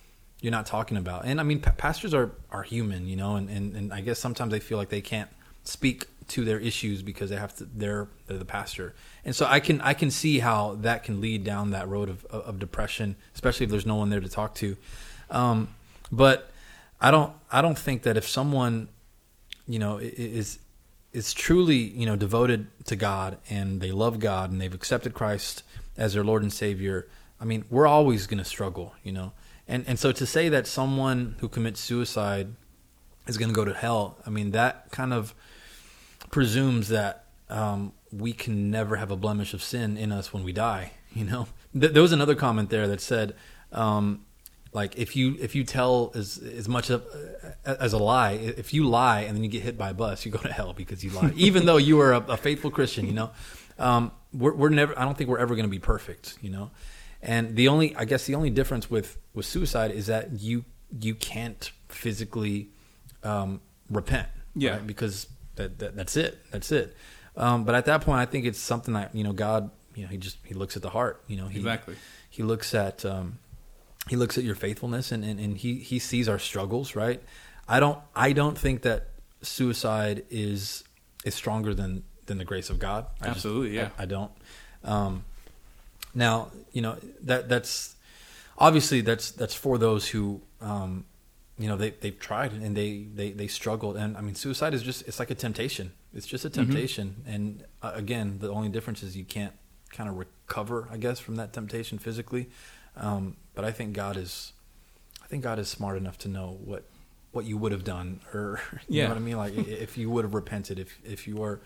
you're not talking about. And I mean, pa- pastors are are human, you know, and, and and I guess sometimes they feel like they can't speak to their issues because they have to they're they're the pastor. And so I can I can see how that can lead down that road of of, of depression, especially if there's no one there to talk to. Um, but I don't I don't think that if someone you know is is truly you know devoted to God and they love God and they've accepted Christ as their Lord and Savior, I mean, we're always going to struggle, you know. And and so to say that someone who commits suicide is going to go to hell, I mean, that kind of presumes that um, we can never have a blemish of sin in us when we die. You know, Th- there was another comment there that said, um, like if you if you tell as as much of, as a lie, if you lie and then you get hit by a bus, you go to hell because you lied, even though you were a, a faithful Christian. You know, um, we're, we're never. I don't think we're ever going to be perfect. You know, and the only I guess the only difference with with suicide is that you you can't physically um, repent. Yeah. right? because that, that that's it. That's it. Um, but at that point, I think it's something that you know God. You know, he just he looks at the heart. You know, he, Exactly. He looks at um, he looks at your faithfulness, and, and, and he he sees our struggles. Right. I don't I don't think that suicide is is stronger than than the grace of God. I just- Absolutely, yeah. I, I don't. Um, now you know that that's obviously that's that's for those who um, you know, they they've tried and they they they struggled. And I mean, suicide is just it's like a temptation. It's just a temptation. And uh, again, the only difference is you can't kind of recover, I guess, from that temptation physically. Um, but I think God is, I think God is smart enough to know what what you would have done, or [LAUGHS] you Yeah. know what I mean. Like if you would have repented, if if you were,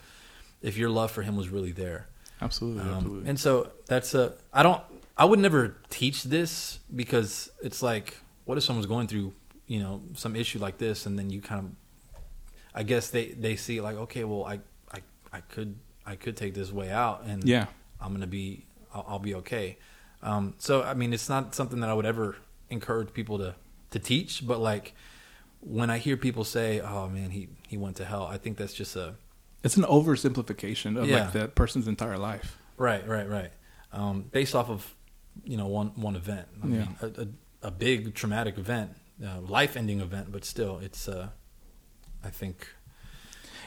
if your love for Him was really there. Absolutely, Um, absolutely. and so that's a. I don't. I would never teach this because it's like, what if someone's going through, you know, some issue like this, and then you kind of, I guess they they see like, okay, well, I I I could I could take this way out, and yeah, I'm gonna be I'll, I'll be okay. Um, so I mean, it's not something that I would ever encourage people to to teach, but like when I hear people say, "Oh man, he he went to hell," I think that's just a it's an oversimplification of Yeah. like that person's entire life. Right, right, right. Um, based off of you know one one event. I Yeah. mean, a, a, a big traumatic event, uh, life ending event, but still, it's. Uh, I think.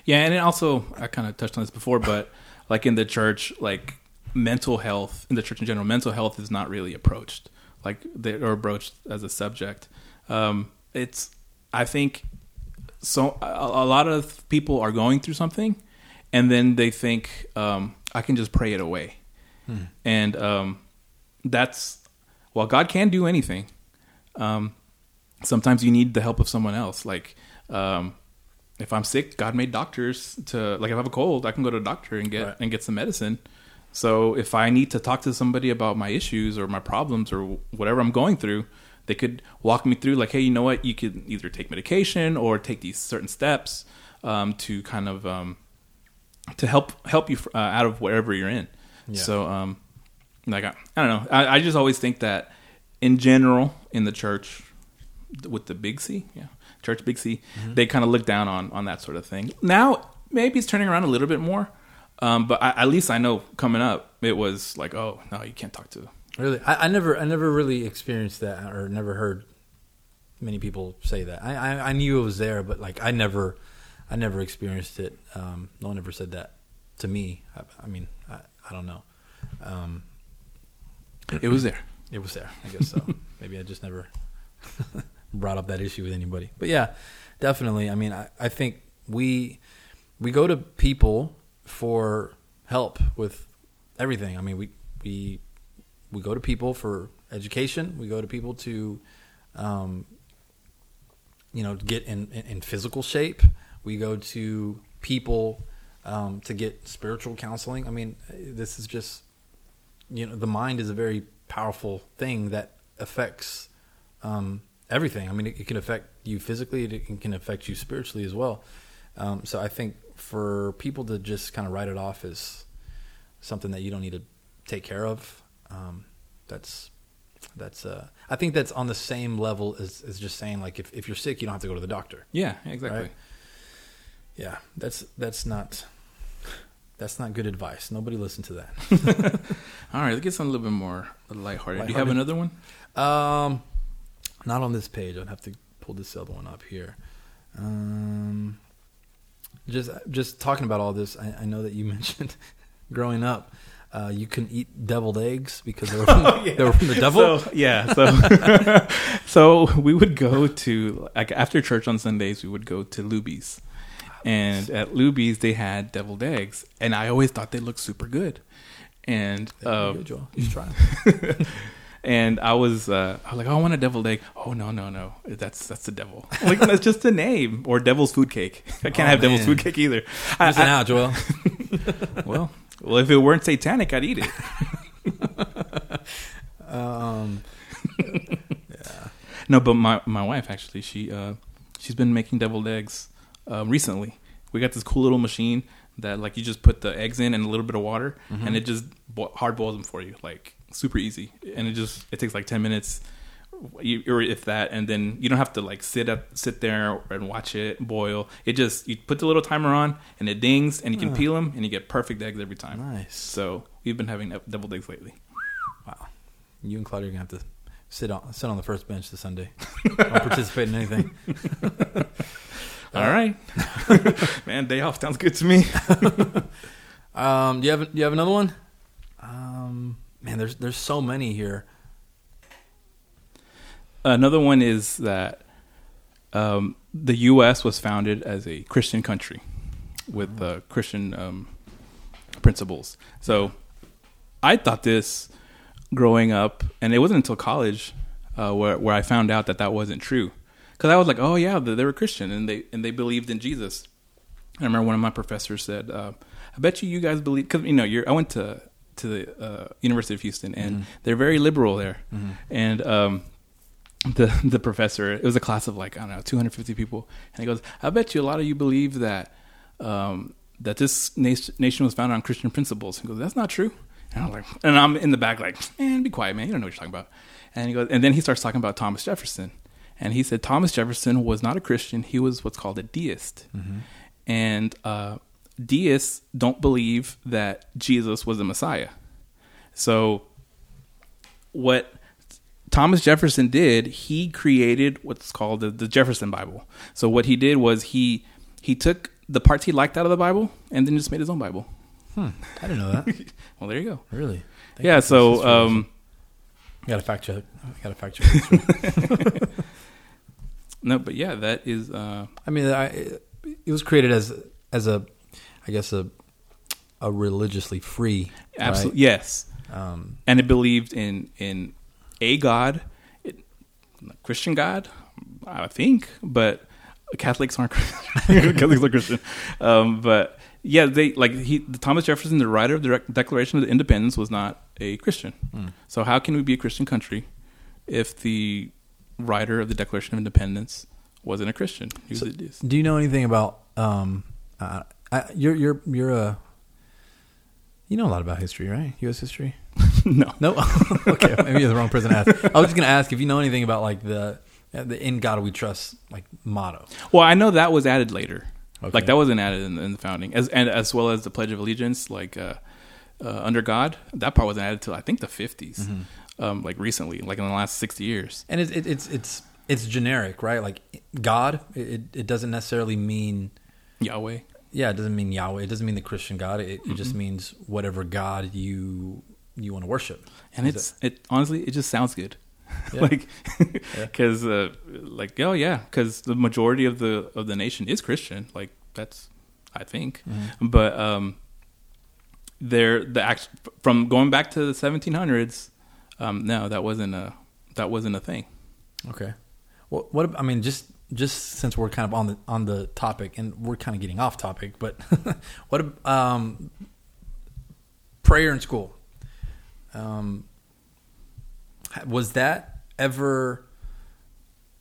Yeah, and also I kind of touched on this before, but like in the church, like mental health in the church in general, mental health is not really approached like they or broached as a subject. Um, it's I think so. A, a lot of people are going through something, and then they think um, I can just pray it away, and um, that's well, God can do anything. Um, sometimes you need the help of someone else, like. Um, if I'm sick, God made doctors to like if I have a cold, I can go to a doctor and get Right. and get some medicine. So if I need to talk to somebody about my issues or my problems or whatever I'm going through, they could walk me through like, hey, you know what? You could either take medication or take these certain steps um, to kind of um, to help help you uh, out of wherever you're in. Yeah. So um, like I, I don't know. I, I just always think that in general in the church with the big C, yeah, church big C, they kind of look down on on that sort of thing. Now maybe it's turning around a little bit more, um, but I, at least I know coming up it was like, oh no, you can't talk to. Really, I, I never, I never really experienced that, or never heard many people say that. I, I, I knew it was there, but like I never, I never experienced it. Um, no one ever said that to me. I, I mean, I, I don't know. Um, It was there. it was there, I guess so. [LAUGHS] Maybe I just never [LAUGHS] brought up that issue with anybody. But yeah, definitely. I mean, I, I think we we go to people for help with everything. I mean, we we we go to people for education. We go to people to, um, you know, get in, in, in physical shape. We go to people um, to get spiritual counseling. I mean, this is just, you know, the mind is a very powerful thing that affects um, everything. I mean, it, it can affect you physically. It can affect you spiritually as well. Um, so I think for people to just kind of write it off as something that you don't need to take care of, um, that's that's. Uh, I think that's on the same level as, as just saying like if, if you're sick, you don't have to go to the doctor. Yeah, exactly. Right. Yeah, that's that's not that's not good advice. Nobody listen to that. [LAUGHS] All right, let's get something a little bit more lighthearted. Do you have another one? Um, not on this page. I'd have to pull this other one up here. Um, just just talking about all this, I, I know that you [LAUGHS] mentioned growing up, uh, you couldn't eat deviled eggs because they were from, [LAUGHS] they were from the devil. So, yeah. So, [LAUGHS] so we would go to like after church on Sundays, we would go to Luby's, and at Luby's they had deviled eggs, and I always thought they looked super good. And There you uh, go, Joel. You should try 'em. And I was uh, I was like, oh, I want a deviled egg. Oh no no no, that's that's the devil. [LAUGHS] Like that's just the name or devil's food cake. [LAUGHS] I can't Oh, have devil's food cake either. I- Listen I- out, Joel. [LAUGHS] well, well, if it weren't satanic, I'd eat it. Um, No, but my my wife actually she uh she's been making deviled eggs uh, recently. We got this cool little machine that like you just put the eggs in and a little bit of water and it just bo- hard boils them for you like super easy and it just it takes like 10 minutes you, or if that and then you don't have to like sit up sit there and watch it boil it just you put the little timer on and it dings and you can peel them and you get perfect eggs every time nice. so we've been having deviled eggs lately Wow. You and Claudia are gonna have to sit on sit on the first bench this Sunday. Don't participate in anything. [LAUGHS] all right [LAUGHS] man day off sounds good to me [LAUGHS] Um, do you have do you have another one? Um, man, there's there's so many here. Another one is that um, the U.S. was founded as a Christian country with uh, Christian um, principles. So I thought this growing up, and it wasn't until college uh, where where I found out that that wasn't true. Because I was like, oh yeah, they, were Christian and they and they believed in Jesus. I remember one of my professors said, uh, "I bet you you guys believe." Because you know, I went to to the uh, University of Houston, and Mhm. they're very liberal there. Mhm. And um, the the professor, it was a class of like I don't know, 250 people, and he goes, "I bet you a lot of you believe that um, that this nation, nation was founded on Christian principles." He goes, "That's not true." And I'm like, and I'm in the back like, "Man, be quiet, man. You don't know what you're talking about." And he goes, and then he starts talking about Thomas Jefferson, and he said Thomas Jefferson was not a Christian; he was what's called a deist Mm-hmm. and uh, deists don't believe that Jesus was the Messiah. So, what Thomas Jefferson did, he created what's called the, the Jefferson Bible. So, what he did was he he took the parts he liked out of the Bible and then just made his own Bible. Hmm. I didn't know that. [LAUGHS] Well, there you go. really? Thank yeah. So, um, got to fact check. Got to fact check. [LAUGHS] [LAUGHS] no, but yeah, that is. Uh, I mean, I, it was created as as a, I guess a a religiously free. absolutely yes. Um, and it believed in in a God, it, Christian God, I think, but Catholics aren't [LAUGHS] Catholics are Christian. Um, but yeah, they like he Thomas Jefferson, the writer of the Dec- Declaration of Independence, was not a Christian. Hmm. So how can we be a Christian country if the writer of the Declaration of Independence wasn't a Christian? So- do you know anything about? Um, uh, I, you're you're you're a. You know a lot about history, right? U.S. history. [LAUGHS] no. No. [LAUGHS] okay, maybe you're the wrong person to ask. I was just gonna ask if you know anything about like the the "In God We Trust" like motto. Well, I know that was added later. Okay. Like that wasn't added in, in the founding, as and as well as the Pledge of Allegiance, like uh, uh, under God. That part wasn't added till I think the 50s, Mm-hmm. um, like recently, like in the last sixty years. and it's it, it's it's it's generic, right? Like God, it it doesn't necessarily mean Yahweh. Yeah, it doesn't mean Yahweh. It doesn't mean the Christian God. It, it just means whatever God you you want to worship. and Is it's it honestly it just sounds good Yeah. [LAUGHS] like because [LAUGHS] uh, like oh yeah because the majority of the of the nation is christian like that's i think Mhm. but um there the act from going back to the 1700s um no that wasn't a that wasn't a thing Okay. What what I mean just just since we're kind of on the on the topic and we're kind of getting off topic, but [LAUGHS] what um prayer in school. Um was that ever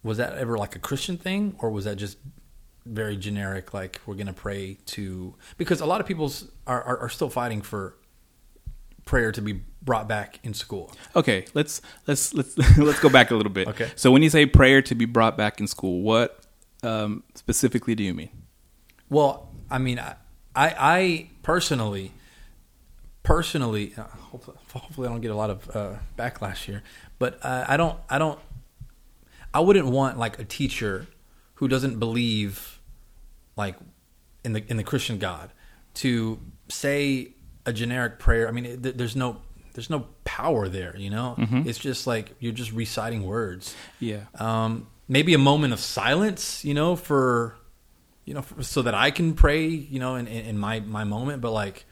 was that ever like a Christian thing or was that just very generic like we're going to pray to because a lot of people are, are are still fighting for prayer to be brought back in school. okay let's let's let's [LAUGHS] let's go back a little bit Okay. so when you say prayer to be brought back in school what um specifically do you mean Well, I mean, I, I, I personally, personally, uh, hopefully, [LAUGHS] hopefully, I don't get a lot of uh, backlash here, but uh, I don't, I don't, I wouldn't want like a teacher who doesn't believe, like, in the in the Christian God, to say a generic prayer. I mean, it, th- there's no. There's no power there, you know. Mhm. It's just like you're just reciting words yeah um, maybe a moment of silence, you know, for you know, for, so that I can pray, you know, in, in, in my my moment. But like,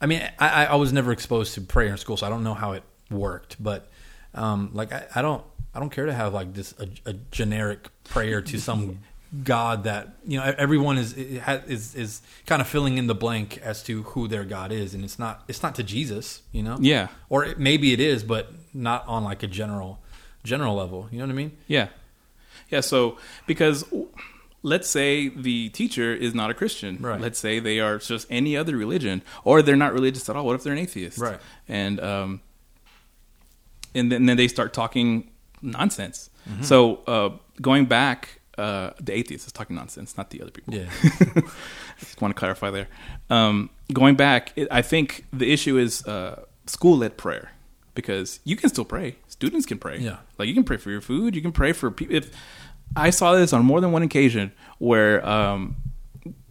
I mean, I, I was never exposed to prayer in school, so I don't know how it worked. But um, like, I, I don't I don't care to have like this a, a generic prayer to some [LAUGHS] God that you know everyone is is is kind of filling in the blank as to who their God is, and it's not it's not to Jesus, you know, yeah or it, maybe it is, but not on like a general general level. You know what I mean? Yeah. Yeah, so because let's say the teacher is not a Christian. Right. Let's say they are just any other religion or they're not religious at all. What if they're an atheist? Right. And um and then, then they start talking nonsense. So uh going back uh the atheist is talking nonsense, not the other people. Yeah. I [LAUGHS] just want to clarify there. Um, going back, it, I think the issue is uh, school led prayer because you can still pray. Students can pray. Yeah. like you can pray for your food. You can pray for people. If I saw this on more than one occasion where, um,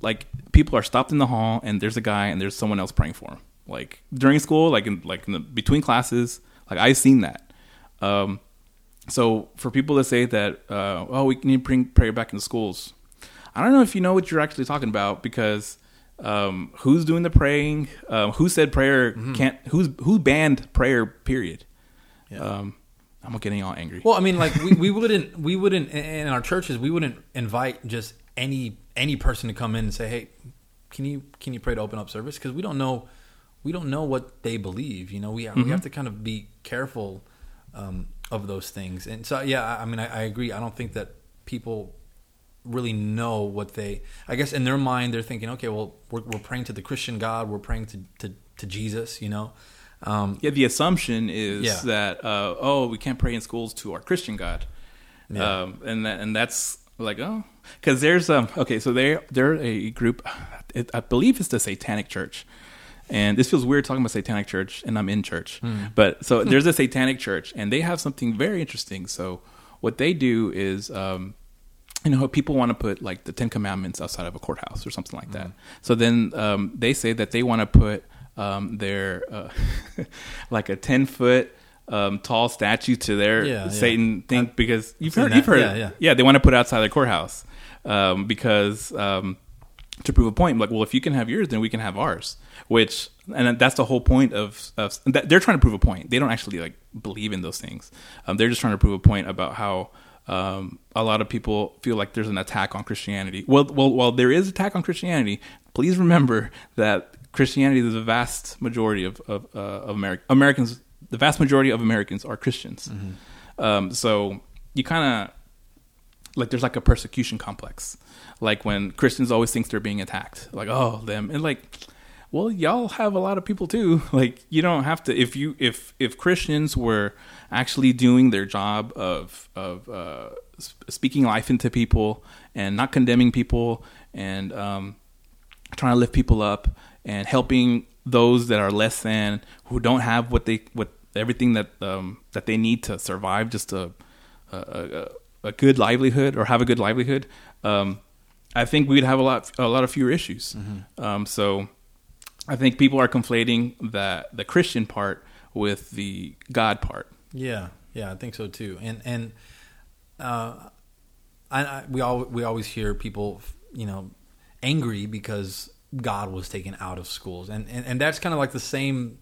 like, people are stopped in the hall and there's a guy and there's someone else praying for him. Like during school, like in like in the between classes, like I've seen that. Um, so for people to say that, uh, oh, we need to bring prayer back into schools, I don't know if you know what you're actually talking about because um, who's doing the praying? Um, who said prayer Mm-hmm. can't? Who's who banned prayer? Period. Yeah. Um, I'm getting all angry. Well, I mean, like we, we wouldn't we wouldn't in our churches we wouldn't invite just any any person to come in and say, "Hey, can you can you pray to open up service?" Because we don't know we don't know what they believe. You know, we we have to kind of be careful um, of those things. And so, yeah, I, mean, I, I agree. I don't think that people really know what they. I guess in their mind, they're thinking, "Okay, well, we're, we're praying to the Christian God. We're praying to to, to Jesus." You know. Um, yeah, the assumption is Yeah. that uh, oh, we can't pray in schools to our Christian God, Yeah. um, and that, and that's like oh, because there's um okay, so they they're a group, it, I believe it's the Satanic Church, and this feels weird talking about Satanic Church, and I'm in church, but so [LAUGHS] there's a Satanic Church, and they have something very interesting. So what they do is um, you know, people want to put like the Ten Commandments outside of a courthouse or something like that. Mm-hmm. So then um, they say that they want to put um, their uh, [LAUGHS] like a ten foot um, tall statue to their Yeah, yeah. Satan thing because you've heard that. you've heard Yeah, it. yeah. they want to put it outside the courthouse um, because um, to prove a point. Like, well, if you can have yours, then we can have ours. Which and that's the whole point of, of that they're trying to prove a point. They don't actually like believe in those things. Um, they're just trying to prove a point about how um, a lot of people feel like there's an attack on Christianity. Well, well, while there is attack on Christianity, please remember that Christianity is the vast majority of of, uh, of Ameri- Americans. The vast majority of Americans are Christians. Um, so you kind of like there's like a persecution complex like when christians always think they're being attacked like oh them and like well y'all have a lot of people too. [LAUGHS] Like you don't have to if you if if christians were actually doing their job of of uh, speaking life into people and not condemning people and um, trying to lift people up and helping those that are less than who don't have what they what everything that um, that they need to survive just a a, a, a good livelihood or have a good livelihood um, I think we'd have a lot a lot of fewer issues. Um, so I think people are conflating that the Christian part with the God part Yeah, yeah, I think so too. And and uh, I, I we all we always hear people, you know, angry because God was taken out of schools, and and, and that's kind of like the same,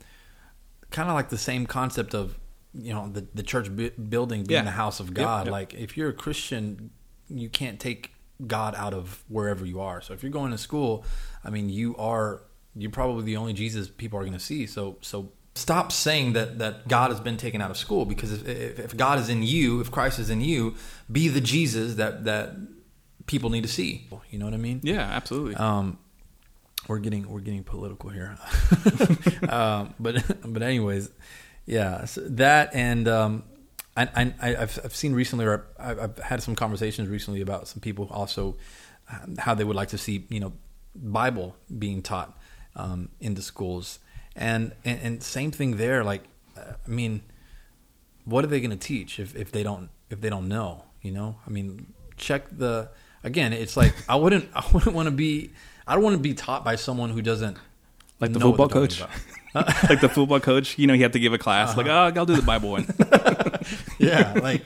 kind of like the same concept of you know the the church bu- building being Yeah. the house of Yep, God. yep. Like if you're a Christian, you can't take God out of wherever you are. So if you're going to school, I mean, you are you're probably the only Jesus people are going to see. So so stop saying that that God has been taken out of school because if, if, if God is in you, if Christ is in you, be the Jesus that that people need to see. You know what I mean? yeah absolutely Um, we're getting we're getting political here, [LAUGHS] [LAUGHS] um, but but anyways, yeah, so that and um, I, I I've I've seen recently, or I've, I've had some conversations recently about some people also um, how they would like to see you know Bible being taught um, in the schools, and, and and same thing there. Like, uh, I mean, what are they going to teach if, if they don't if they don't know? You know, I mean, check the again. It's like I wouldn't [LAUGHS] I wouldn't want to be I don't want to be taught by someone who doesn't like the football coach [LAUGHS] [LAUGHS] like the football coach you know he had to give a class like oh I'll do the Bible one yeah, like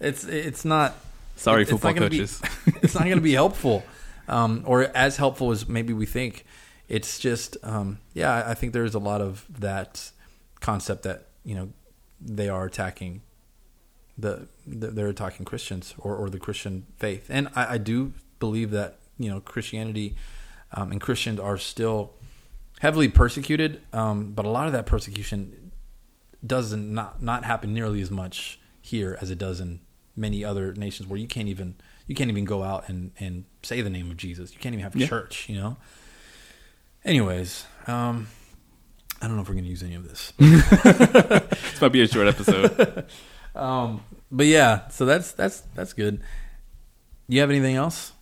it's it's not. sorry it's not football gonna be- coaches it's not going to be helpful, um, or as helpful as maybe we think. It's just, um, yeah, I- think there's a lot of that concept that you know they are attacking the, the they're attacking Christians or, or the Christian faith, and I, I do believe that you know Christianity um, and Christians are still heavily persecuted, um, but a lot of that persecution doesn't not not happen nearly as much here as it does in many other nations where you can't even you can't even go out and and say the name of Jesus. You can't even have Yeah. church, you know. Anyways, um I don't know if we're going to use any of this. [LAUGHS] this might be a short episode [LAUGHS] Um but yeah, so that's that's that's good. You have anything else?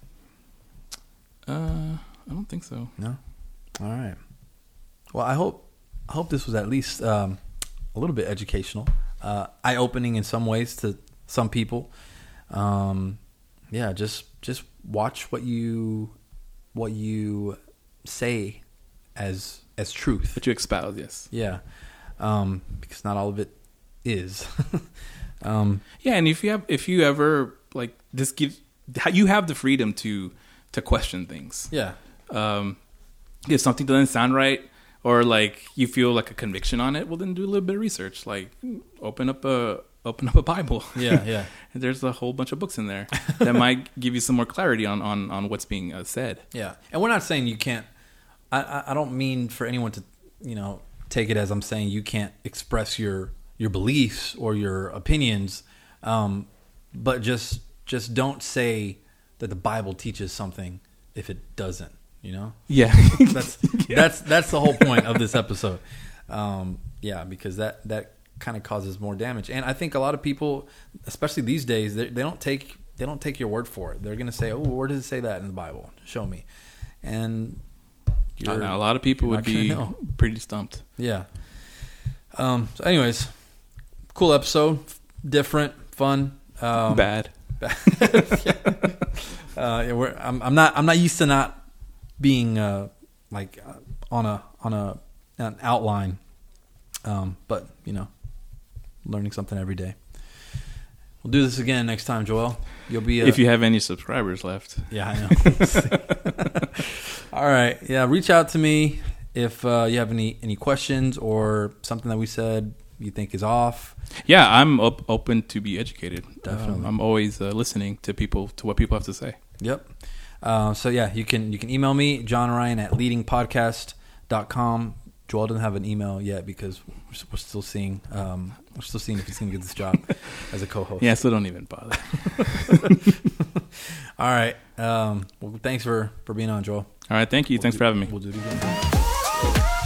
uh I don't think so No. All right. Well, I hope I hope this was at least um, a little bit educational, uh, eye opening in some ways to some people. Um, yeah, just just watch what you what you say as as truth. but you espouse yes Yeah, um, because not all of it is. [LAUGHS] um, Yeah, and if you have if you ever like this gives you have the freedom to to question things. yeah, Um, if something doesn't sound right or like you feel like a conviction on it, well then do a little bit of research. Like open up a open up a Bible. yeah, [LAUGHS] yeah. There's a whole bunch of books in there that might [LAUGHS] give you some more clarity on on on what's being uh, said. Yeah, and we're not saying you can't. I, I don't mean for anyone to you know take it as I'm saying you can't express your your beliefs or your opinions, um, but just just don't say that the Bible teaches something if it doesn't. You know, Yeah. [LAUGHS] [LAUGHS] that's that's that's the whole point of this episode. Um, yeah, because that that kind of causes more damage, and I think a lot of people, especially these days, they, they don't take they don't take your word for it. They're going to say, "Oh, where does it say that in the Bible? Show me." And a lot of people would be [LAUGHS] pretty stumped. yeah. Um. So, anyways, cool episode, different, fun. Um, Bad. [LAUGHS] uh, yeah, we're, I'm, I'm not I'm not used to not being uh, like uh, on a on a an outline, um, but you know, learning something every day. We'll do this again next time, Joel. You'll be uh, if you have any subscribers left. yeah, I know. [LAUGHS] All right, yeah, reach out to me if uh, you have any any questions or something that we said you think is off. Yeah, I'm op- open to be educated. Definitely. Um, I'm always uh, listening to people to what people have to say. Yep. Uh, so yeah, you can you can email me, John Ryan at leadingpodcast.com. Joel doesn't have an email yet because we're, we're still seeing um, we're still seeing if he's going to get this job [LAUGHS] as a co-host. Yeah, so don't even bother. [LAUGHS] All right. Um, well, thanks for for being on, Joel. All right, thank you. We'll Thanks do- for having me. We'll do it again.